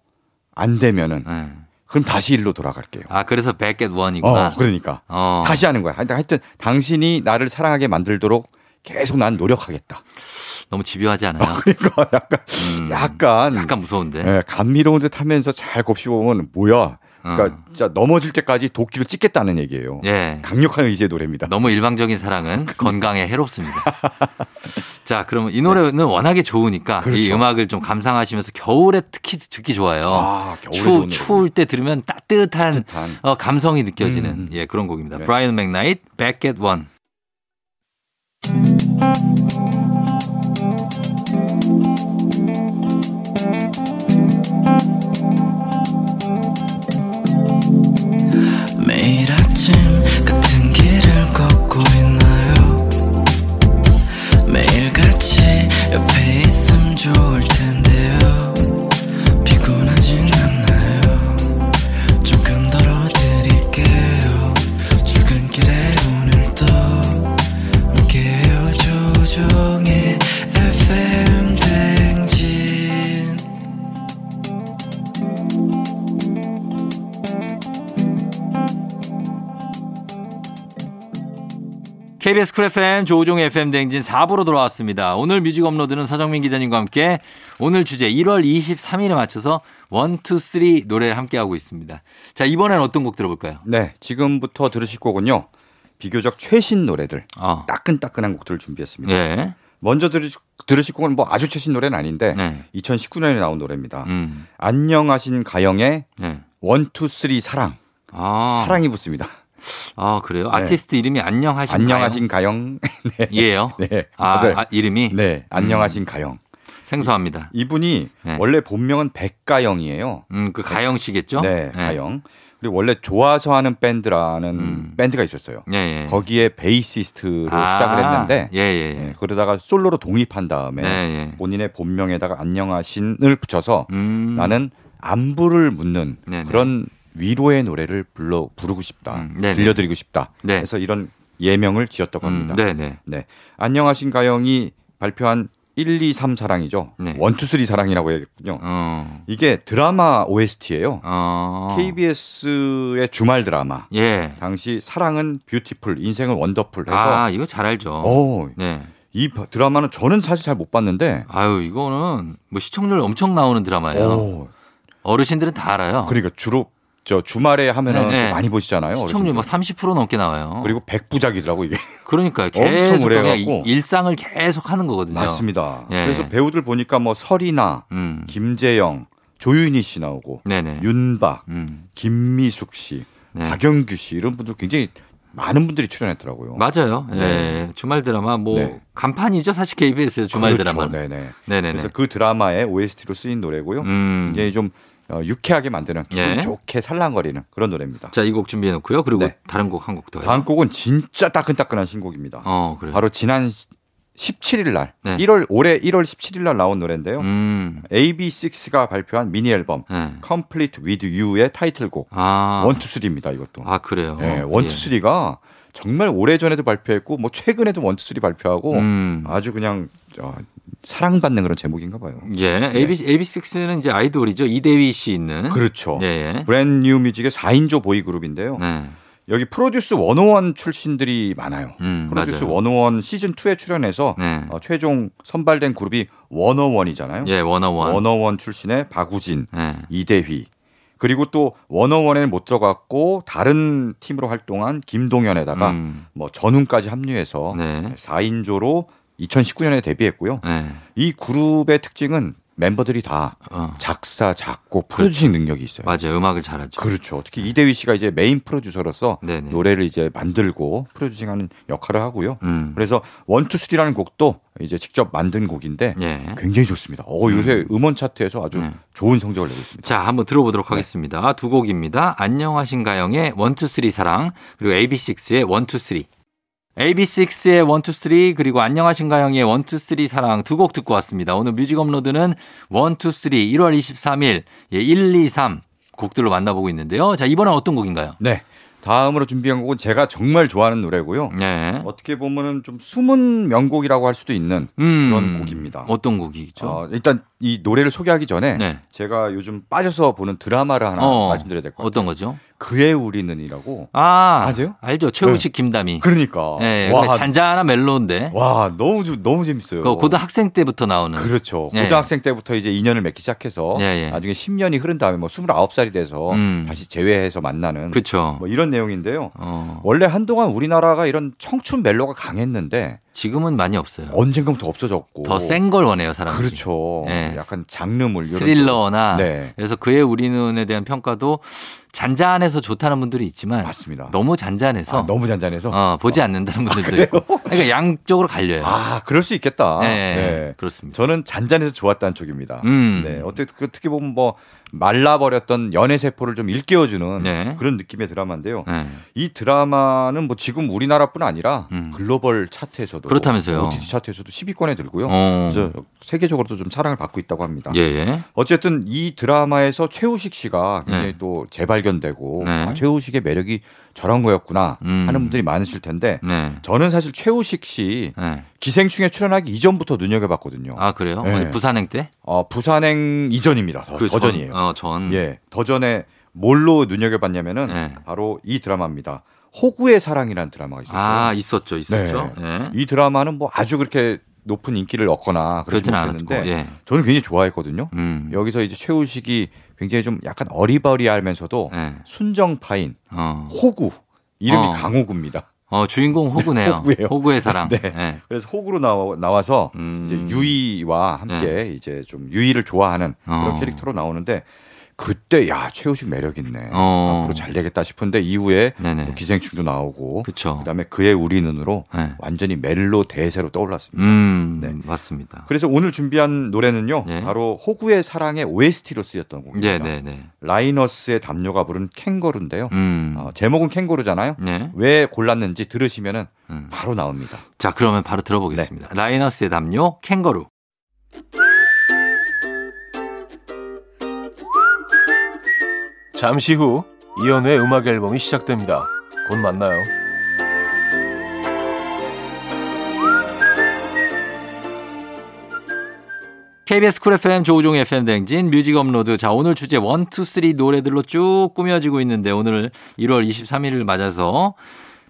Speaker 7: 안 되면은
Speaker 6: 네.
Speaker 7: 그럼 다시 1로 돌아갈게요.
Speaker 6: 아, 그래서 back at one이구나.
Speaker 7: 어, 그러니까.
Speaker 6: 어.
Speaker 7: 다시 하는 거야. 하여튼, 하여튼 당신이 나를 사랑하게 만들도록 계속 난 노력하겠다.
Speaker 6: 너무 집요하지 않아요?
Speaker 7: 그러니까 약간
Speaker 6: 음.
Speaker 7: 약간
Speaker 6: 약간 무서운데.
Speaker 7: 예, 감미로운 듯 하면서 잘 곱씹어보면 뭐야. 그러니까
Speaker 6: 어.
Speaker 7: 진짜 넘어질 때까지 도끼로 찍겠다는 얘기예요.
Speaker 6: 예.
Speaker 7: 강력한 의지의 노래입니다.
Speaker 6: 너무 일방적인 사랑은 건강에 해롭습니다. 자, 그러면 이 노래는 워낙에 좋으니까 이
Speaker 7: 그렇죠.
Speaker 6: 음악을 좀 감상하시면서 겨울에 특히 듣기 좋아요.
Speaker 7: 아, 겨울에
Speaker 6: 추, 추울 때 들으면 따뜻한,
Speaker 7: 따뜻한.
Speaker 6: 어, 감성이 느껴지는
Speaker 7: 음.
Speaker 6: 예, 그런 곡입니다.
Speaker 7: 네.
Speaker 6: 브라이언 맥나이트 Back at One.
Speaker 3: 아침 같은 길을 걷고 있나
Speaker 6: KBS 쿨 FM 조우종의 FM 대행진 4부로 돌아왔습니다. 오늘 뮤직 업로드는 서정민 기자님과 함께 오늘 주제 1월 23일에 맞춰서 1, 2, 3 노래 함께하고 있습니다. 자, 이번엔 어떤 곡 들어볼까요?
Speaker 7: 네, 지금부터 들으실 곡은요. 비교적 최신 노래들,
Speaker 6: 어.
Speaker 7: 따끈따끈한 곡들을 준비했습니다.
Speaker 6: 예.
Speaker 7: 먼저 들으실, 들으실 곡은 뭐 아주 최신 노래는 아닌데
Speaker 6: 네.
Speaker 7: 2019년에 나온 노래입니다.
Speaker 6: 음.
Speaker 7: 안녕하신 가영의
Speaker 6: 네.
Speaker 7: one, two, three 사랑.
Speaker 6: 아.
Speaker 7: 사랑이 붙습니다.
Speaker 6: 아, 그래요?
Speaker 7: 네.
Speaker 6: 아티스트 이름이 안녕하신
Speaker 7: 안녕하신 가영. 네.
Speaker 6: 예요?
Speaker 7: 네.
Speaker 6: 아,
Speaker 7: 맞아요.
Speaker 6: 아, 이름이?
Speaker 7: 네. 안녕하신 가영.
Speaker 6: 생소합니다.
Speaker 7: 이분이
Speaker 6: 네.
Speaker 7: 원래 본명은 백가영이에요.
Speaker 6: 음, 그 가영 씨겠죠?
Speaker 7: 네, 가영. 그리고 원래 좋아서 하는 밴드라는
Speaker 6: 음.
Speaker 7: 밴드가 있었어요.
Speaker 6: 예, 예.
Speaker 7: 거기에 베이시스트로
Speaker 6: 아,
Speaker 7: 시작을 했는데
Speaker 6: 예, 예,
Speaker 7: 예,
Speaker 6: 예.
Speaker 7: 그러다가 솔로로 독립한 다음에
Speaker 6: 네, 예.
Speaker 7: 본인의 본명에다가 안녕하신을 붙여서
Speaker 6: 음.
Speaker 7: 나는 안부를 묻는
Speaker 6: 네네.
Speaker 7: 그런 위로의 노래를 불러 부르고 싶다.
Speaker 6: 음, 네네.
Speaker 7: 들려드리고 싶다.
Speaker 6: 네.
Speaker 7: 그래서 이런 예명을 지었다고 합니다.
Speaker 6: 음, 네, 네.
Speaker 7: 네. 안녕하신 가영이 발표한 1, 2, 3 사랑이죠.
Speaker 6: 네.
Speaker 7: one, two, three 사랑이라고 해야겠군요.
Speaker 6: 어.
Speaker 7: 이게 드라마 OST예요.
Speaker 6: 어.
Speaker 7: KBS의 주말 드라마.
Speaker 6: 예.
Speaker 7: 당시 사랑은 beautiful, 인생은 wonderful 해서
Speaker 6: 아, 이거 잘 알죠.
Speaker 7: 어,
Speaker 6: 네.
Speaker 7: 이 바- 드라마는 저는 사실 잘 못 봤는데
Speaker 6: 아유, 이거는 뭐 시청률 엄청 나오는 드라마예요.
Speaker 7: 어,
Speaker 6: 어르신들은 다 알아요.
Speaker 7: 그러니까 주로 저 주말에 하면은
Speaker 6: 네, 네.
Speaker 7: 또 많이 보시잖아요.
Speaker 6: 시청률 뭐
Speaker 7: 어르신들.
Speaker 6: 막30% 넘게 나와요.
Speaker 7: 그리고 백부작이더라고 이게.
Speaker 6: 그러니까 계속
Speaker 7: 오래
Speaker 6: 그냥 일상을 계속 하는 거거든요.
Speaker 7: 맞습니다.
Speaker 6: 예.
Speaker 7: 그래서 배우들 보니까 뭐 설이나
Speaker 6: 음.
Speaker 7: 김재영, 조윤희 씨 나오고
Speaker 6: 네네.
Speaker 7: 윤박,
Speaker 6: 음.
Speaker 7: 김미숙 씨,
Speaker 6: 네.
Speaker 7: 박영규 씨 이런 분들 굉장히 많은 분들이 출연했더라고요.
Speaker 6: 맞아요. 예.
Speaker 7: 네.
Speaker 6: 주말 드라마 뭐
Speaker 7: 네.
Speaker 6: 간판이죠. 사실 KBS의 주말
Speaker 7: 그렇죠.
Speaker 6: 드라마.
Speaker 7: 네네.
Speaker 6: 네네네.
Speaker 7: 그래서 그 드라마의 OST로 쓰인 노래고요.
Speaker 6: 음.
Speaker 7: 굉장히 좀 어, 유쾌하게 만드는 기분
Speaker 6: 예.
Speaker 7: 좋게 살랑거리는 그런 노래입니다.
Speaker 6: 자, 이 곡 준비해 놓고요. 그리고
Speaker 7: 네.
Speaker 6: 다른 곡 한 곡 더.
Speaker 7: 다음 곡은 진짜 따끈따끈한 신곡입니다.
Speaker 6: 어, 그래요.
Speaker 7: 바로 지난 17일 날,
Speaker 6: 네.
Speaker 7: 1월 올해 1월 17일 날 나온 노래인데요.
Speaker 6: 음.
Speaker 7: AB6IX가 발표한 미니 앨범
Speaker 6: 네.
Speaker 7: Complete with You의 타이틀곡
Speaker 6: 아.
Speaker 7: 원투쓰리입니다. 이것도.
Speaker 6: 아, 그래요.
Speaker 7: 네, 원투쓰리가 정말 오래 전에도 발표했고 뭐 최근에도 원투쓰리 발표하고
Speaker 6: 음.
Speaker 7: 아주 그냥 어, 사랑받는 그런 제목인가 봐요.
Speaker 6: 예. AB, AB6IX는 이제 아이돌이죠. 이대휘 씨 있는.
Speaker 7: 그렇죠.
Speaker 6: 예, 예.
Speaker 7: 브랜드 뉴 뮤직의 4인조 보이 그룹인데요.
Speaker 6: 네.
Speaker 7: 여기 프로듀스 101 출신들이 많아요.
Speaker 6: 음,
Speaker 7: 프로듀스
Speaker 6: 맞아요.
Speaker 7: 101 시즌 2에 출연해서
Speaker 6: 네.
Speaker 7: 어, 최종 선발된 그룹이 워너원이잖아요.
Speaker 6: 예, 워너원.
Speaker 7: 워너원 출신의 박우진,
Speaker 6: 예.
Speaker 7: 이대휘. 그리고 또 워너원에는 못 들어갔고 다른 팀으로 활동한 김동현에다가
Speaker 6: 음.
Speaker 7: 뭐 전웅까지 합류해서
Speaker 6: 네.
Speaker 7: 4인조로 2019년에 데뷔했고요.
Speaker 6: 네.
Speaker 7: 이 그룹의 특징은 멤버들이 다
Speaker 6: 어.
Speaker 7: 작사, 작곡, producing 능력이 있어요.
Speaker 6: 맞아요. 음악을 잘하죠.
Speaker 7: 그렇죠. 특히 이대휘 씨가 이제 메인 프로듀서로서
Speaker 6: 네네.
Speaker 7: 노래를 이제 만들고 producing하는 역할을 하고요.
Speaker 6: 음.
Speaker 7: 그래서 one two three라는 곡도 이제 직접 만든 곡인데
Speaker 6: 예.
Speaker 7: 굉장히 좋습니다. 어, 요새 음 원 차트에서 아주
Speaker 6: 네.
Speaker 7: 좋은 성적을 내고 있습니다.
Speaker 6: 자, 한번 들어보도록 하겠습니다. 두 곡입니다. 안녕하신 가영의 one two three 사랑, 그리고 AB6IX의 one two three. AB6IX의 one two three, 그리고 안녕하신 가영의 one two three 사랑 두 곡 듣고 왔습니다. 오늘 뮤직 업로드는 one two three 1월 23일, 예, 1, 2, 3 곡들로 만나보고 있는데요. 자, 이번엔 어떤 곡인가요?
Speaker 7: 네. 다음으로 준비한 곡은 제가 정말 좋아하는 노래고요.
Speaker 6: 네.
Speaker 7: 어떻게 보면은 좀 숨은 명곡이라고 할 수도 있는
Speaker 6: 음,
Speaker 7: 그런 곡입니다.
Speaker 6: 어떤 곡이죠?
Speaker 7: 어, 일단 이 노래를 소개하기 전에
Speaker 6: 네.
Speaker 7: 제가 요즘 빠져서 보는 드라마를 하나
Speaker 6: 어,
Speaker 7: 말씀드려야 될 것 같아요.
Speaker 6: 어떤 거죠?
Speaker 7: 그 해 우리는이라고.
Speaker 6: 아,
Speaker 7: 아세요?
Speaker 6: 알죠. 최우식 김다미.
Speaker 7: 그러니까
Speaker 6: 예,
Speaker 7: 와,
Speaker 6: 잔잔한 멜로인데.
Speaker 7: 와 너무 좀- 너무 재밌어요.
Speaker 6: 그 고등학생 때부터 나오는.
Speaker 7: 그렇죠.
Speaker 6: 예.
Speaker 7: 고등학생 때부터 이제 인연을 맺기 시작해서
Speaker 6: 예, 예.
Speaker 7: 나중에 10년이 흐른 다음에 뭐 29살이 돼서
Speaker 6: 음.
Speaker 7: 다시 재회해서 만나는
Speaker 6: 그렇죠.
Speaker 7: 뭐 이런 내용인데요.
Speaker 6: 어,
Speaker 7: 원래 한동안 우리나라가 이런 청춘 멜로가 강했는데
Speaker 6: 지금은 많이 없어요.
Speaker 7: 언젠가부터 없어졌고
Speaker 6: 더 센 걸 원해요, 사람들이.
Speaker 7: 그렇죠.
Speaker 6: 예.
Speaker 7: 약간 장르물
Speaker 6: 스릴러나
Speaker 7: 네.
Speaker 6: 그래서 그의 우리는에 대한 평가도 잔잔해서 좋다는 분들이 있지만
Speaker 7: 맞습니다.
Speaker 6: 너무 잔잔해서
Speaker 7: 아, 너무 잔잔해서
Speaker 6: 어, 보지 않는다는 분들도 있고. 그러니까 양쪽으로 갈려요.
Speaker 7: 아 그럴 수 있겠다.
Speaker 6: 네,
Speaker 7: 네.
Speaker 6: 그렇습니다.
Speaker 7: 저는 잔잔해서 좋았다는 쪽입니다.
Speaker 6: 음.
Speaker 7: 네. 어떻게 어떻게 보면 뭐 말라버렸던 연애 세포를 좀 일깨워주는
Speaker 6: 네.
Speaker 7: 그런 느낌의 드라마인데요.
Speaker 6: 네.
Speaker 7: 이 드라마는 뭐 지금 우리나라뿐 아니라
Speaker 6: 음.
Speaker 7: 글로벌 차트에서도
Speaker 6: 그렇다면서요.
Speaker 7: OTT 차트에서도 10위권에 들고요.
Speaker 6: 어.
Speaker 7: 그래서 세계적으로도 좀 사랑을 받고 있다고 합니다.
Speaker 6: 예, 예.
Speaker 7: 어쨌든 이 드라마에서 최우식 씨가 굉장히
Speaker 6: 네.
Speaker 7: 또 재발견되고
Speaker 6: 네.
Speaker 7: 아, 최우식의 매력이 저런 거였구나
Speaker 6: 음.
Speaker 7: 하는 분들이 많으실 텐데
Speaker 6: 네.
Speaker 7: 저는 사실 최우식 씨
Speaker 6: 네.
Speaker 7: 기생충에 출연하기 이전부터 눈여겨봤거든요.
Speaker 6: 아, 그래요?
Speaker 7: 네.
Speaker 6: 부산행 때?
Speaker 7: 어, 부산행 이전입니다. 더, 그더
Speaker 6: 전-
Speaker 7: 전이에요.
Speaker 6: 어, 전.
Speaker 7: 예, 더 전에 뭘로 눈여겨봤냐면은
Speaker 6: 네.
Speaker 7: 바로 이 드라마입니다. 호구의 사랑이라는 드라마가 있었어요.
Speaker 6: 아, 있었죠, 있었죠. 예.
Speaker 7: 이 드라마는 뭐 아주 그렇게 높은 인기를 얻거나 못했는데
Speaker 6: 않았고. 예.
Speaker 7: 저는 굉장히 좋아했거든요.
Speaker 6: 음.
Speaker 7: 여기서 이제 최우식이 굉장히 좀 약간 어리버리하면서도
Speaker 6: 예.
Speaker 7: 순정파인
Speaker 6: 어.
Speaker 7: 호구 이름이
Speaker 6: 어.
Speaker 7: 강호구입니다.
Speaker 6: 어, 주인공 호구네요.
Speaker 7: 호구예요.
Speaker 6: 호구의 사랑.
Speaker 7: 네.
Speaker 6: 예.
Speaker 7: 그래서 호구로 나와, 나와서
Speaker 6: 음.
Speaker 7: 이제 유이와 함께 이제 좀 유이를 좋아하는 그런
Speaker 6: 어.
Speaker 7: 캐릭터로 나오는데 그때 야 최우식 매력 있네.
Speaker 6: 어.
Speaker 7: 앞으로 잘 되겠다 싶은데 이후에. 뭐 기생충도 나오고
Speaker 6: 그쵸.
Speaker 7: 그다음에 그의 우리 눈으로
Speaker 6: 네.
Speaker 7: 완전히 멜로 대세로 떠올랐습니다.
Speaker 6: 음,
Speaker 7: 네.
Speaker 6: 맞습니다.
Speaker 7: 그래서 오늘 준비한 노래는요.
Speaker 6: 네.
Speaker 7: 바로 호구의 사랑의 OST로 쓰였던 곡입니다.
Speaker 6: 네, 네, 네.
Speaker 7: 라이너스의 담요가 부른 캥거루인데요.
Speaker 6: 음.
Speaker 7: 어, 제목은 캥거루잖아요.
Speaker 6: 네.
Speaker 7: 왜 골랐는지 들으시면은
Speaker 6: 음.
Speaker 7: 바로 나옵니다.
Speaker 6: 자, 그러면 바로 들어보겠습니다. 라이너스의 담요, 캥거루.
Speaker 8: 잠시 후 이현우의 음악 앨범이 시작됩니다. 곧 만나요.
Speaker 6: KBS 쿨 FM 조우종 FM 대행진 뮤직 업로드. 자, 오늘 주제 1, 2, 3 노래들로 쭉 꾸며지고 있는데 오늘 1월 23일을 맞아서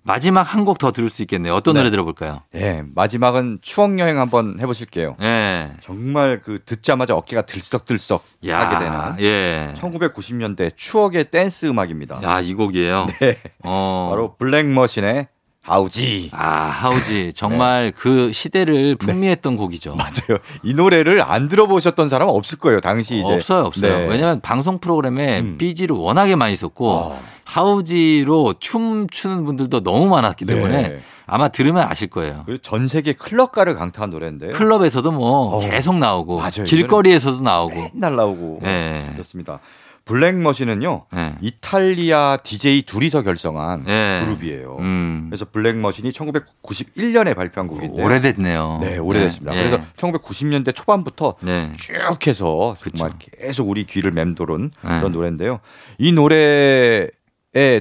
Speaker 6: 마지막 한 곡 더 들을 수 있겠네요. 어떤
Speaker 7: 네.
Speaker 6: 노래 들어볼까요?
Speaker 7: 네, 마지막은 추억 여행 한번 해보실게요.
Speaker 6: 예.
Speaker 7: 정말 그 듣자마자 어깨가 들썩들썩
Speaker 6: 야,
Speaker 7: 하게 되는
Speaker 6: 예.
Speaker 7: 1990년대 추억의 댄스 음악입니다.
Speaker 6: 야, 이 곡이에요.
Speaker 7: 네,
Speaker 6: 어.
Speaker 7: 바로 블랙머신의 하우지.
Speaker 6: 아, 하우지. 정말 그 시대를 풍미했던 곡이죠.
Speaker 7: 맞아요. 이 노래를 안 들어보셨던 사람은 없을 거예요. 당시 이제
Speaker 6: 없어요, 없어요.
Speaker 7: 네.
Speaker 6: 왜냐하면 방송 프로그램에
Speaker 7: 음.
Speaker 6: 삐지를 워낙에 많이 썼고
Speaker 7: 어.
Speaker 6: 하우지로 춤 추는 분들도 너무 많았기 때문에
Speaker 7: 네.
Speaker 6: 아마 들으면 아실 거예요.
Speaker 7: 그리고 전 세계 클럽가를 강타한 노래인데요.
Speaker 6: 클럽에서도 뭐
Speaker 7: 어.
Speaker 6: 계속 나오고
Speaker 7: 맞아요.
Speaker 6: 길거리에서도 나오고.
Speaker 7: 맨날 나오고
Speaker 6: 예.
Speaker 7: 그렇습니다. 블랙머신은요
Speaker 6: 예.
Speaker 7: 이탈리아 DJ 둘이서 결성한
Speaker 6: 예.
Speaker 7: 그룹이에요.
Speaker 6: 음.
Speaker 7: 그래서 블랙머신이 1991년에 발표한 곡인데
Speaker 6: 오래됐네요.
Speaker 7: 네, 오래됐습니다.
Speaker 6: 예.
Speaker 7: 그래서 1990년대 초반부터
Speaker 6: 네.
Speaker 7: 쭉 해서 정말 계속 우리 귀를 맴도는
Speaker 6: 네.
Speaker 7: 그런 노래인데요. 이 노래에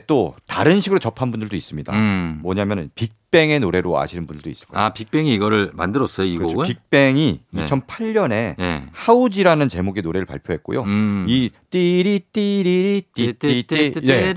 Speaker 7: 또 다른 식으로 접한 분들도 있습니다.
Speaker 6: 음.
Speaker 7: 뭐냐면은 빅뱅의 노래로 아시는 분들도 있을 거예요.
Speaker 6: 아, 빅뱅이 이거를 만들었어요, 이
Speaker 7: 그렇죠.
Speaker 6: 곡을?
Speaker 7: 빅뱅이
Speaker 6: 네.
Speaker 7: 2008년에
Speaker 6: 예.
Speaker 7: How Gee라는 제목의 노래를 발표했고요.
Speaker 6: 음.
Speaker 7: 이 띠리 띠리리 띠띠띠 네.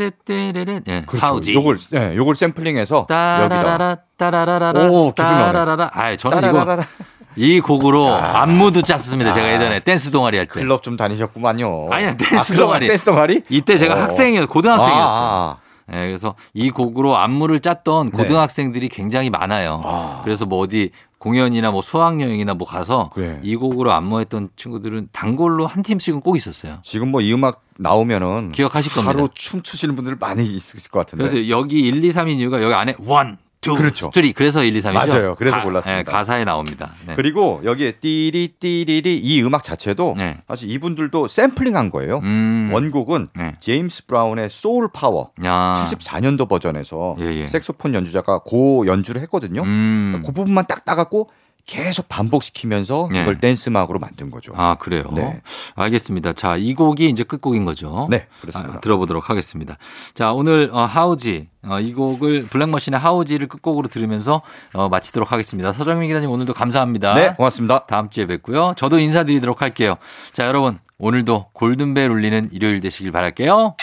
Speaker 6: 예.
Speaker 7: 그렇죠.
Speaker 6: 하우지.
Speaker 7: 요걸 네, 요걸 샘플링해서 여기다
Speaker 6: 따라라라
Speaker 7: 오, 계속 나오네.
Speaker 6: 따라라라. 아, 저는 이거
Speaker 7: 따라라라.
Speaker 6: 이 곡으로
Speaker 7: 아.
Speaker 6: 안무도 짰습니다. 제가
Speaker 7: 아.
Speaker 6: 예전에 댄스 동아리 할 때.
Speaker 7: 클럽 좀 다니셨구만요.
Speaker 6: 아니야, 댄스
Speaker 7: 클럽,
Speaker 6: 동아리.
Speaker 7: 댄스 동아리?
Speaker 6: 이때 제가
Speaker 7: 어.
Speaker 6: 학생이었 고등학생이었어요.
Speaker 7: 아,
Speaker 6: 예, 그래서 이 곡으로 안무를 짰던 고등학생들이 굉장히 많아요.
Speaker 7: 아.
Speaker 6: 그래서 뭐 어디 공연이나 뭐 수학여행이나 뭐 가서
Speaker 7: 그래.
Speaker 6: 이 곡으로 안무했던 친구들은 단골로 한 팀씩은 꼭 있었어요.
Speaker 7: 지금 뭐 이 음악 나오면은
Speaker 6: 기억하실 겁니다.
Speaker 7: 바로 춤추시는 분들 많이 있을 것 같은데.
Speaker 6: 그래서 여기 1, 2, 3인 이유가 여기 안에 원, 투,
Speaker 7: 그렇죠.
Speaker 6: three 그래서 1, 2, 3이죠.
Speaker 7: 맞아요. 그래서 골랐습니다.
Speaker 6: 가사에 나옵니다. 네.
Speaker 7: 그리고 여기에 띠리 띠리리 이 음악 자체도
Speaker 6: 네.
Speaker 7: 사실 이분들도 샘플링한 거예요.
Speaker 6: 음.
Speaker 7: 원곡은
Speaker 6: 네.
Speaker 7: 제임스 브라운의 Soul Power
Speaker 6: 야.
Speaker 7: 74년도 버전에서
Speaker 6: 예, 예.
Speaker 7: 색소폰 연주자가 고 연주를 했거든요.
Speaker 6: 음.
Speaker 7: 그 부분만 딱 따갖고 계속 반복시키면서
Speaker 6: 네.
Speaker 7: 이걸 댄스 음악으로 만든 거죠.
Speaker 6: 아, 그래요.
Speaker 7: 네.
Speaker 6: 알겠습니다. 자, 이 곡이 이제 끝곡인 거죠.
Speaker 7: 네, 그렇습니다.
Speaker 6: 아, 들어보도록 하겠습니다. 자, 오늘 어, 하우지 어, 이 곡을 블랙머신의 하우지를 끝곡으로 들으면서 어, 마치도록 하겠습니다. 서정민 기자님 오늘도 감사합니다.
Speaker 7: 네, 고맙습니다.
Speaker 6: 다음 주에 뵙고요. 저도 인사드리도록 할게요. 자, 여러분 오늘도 골든벨 울리는 일요일 되시길 바랄게요.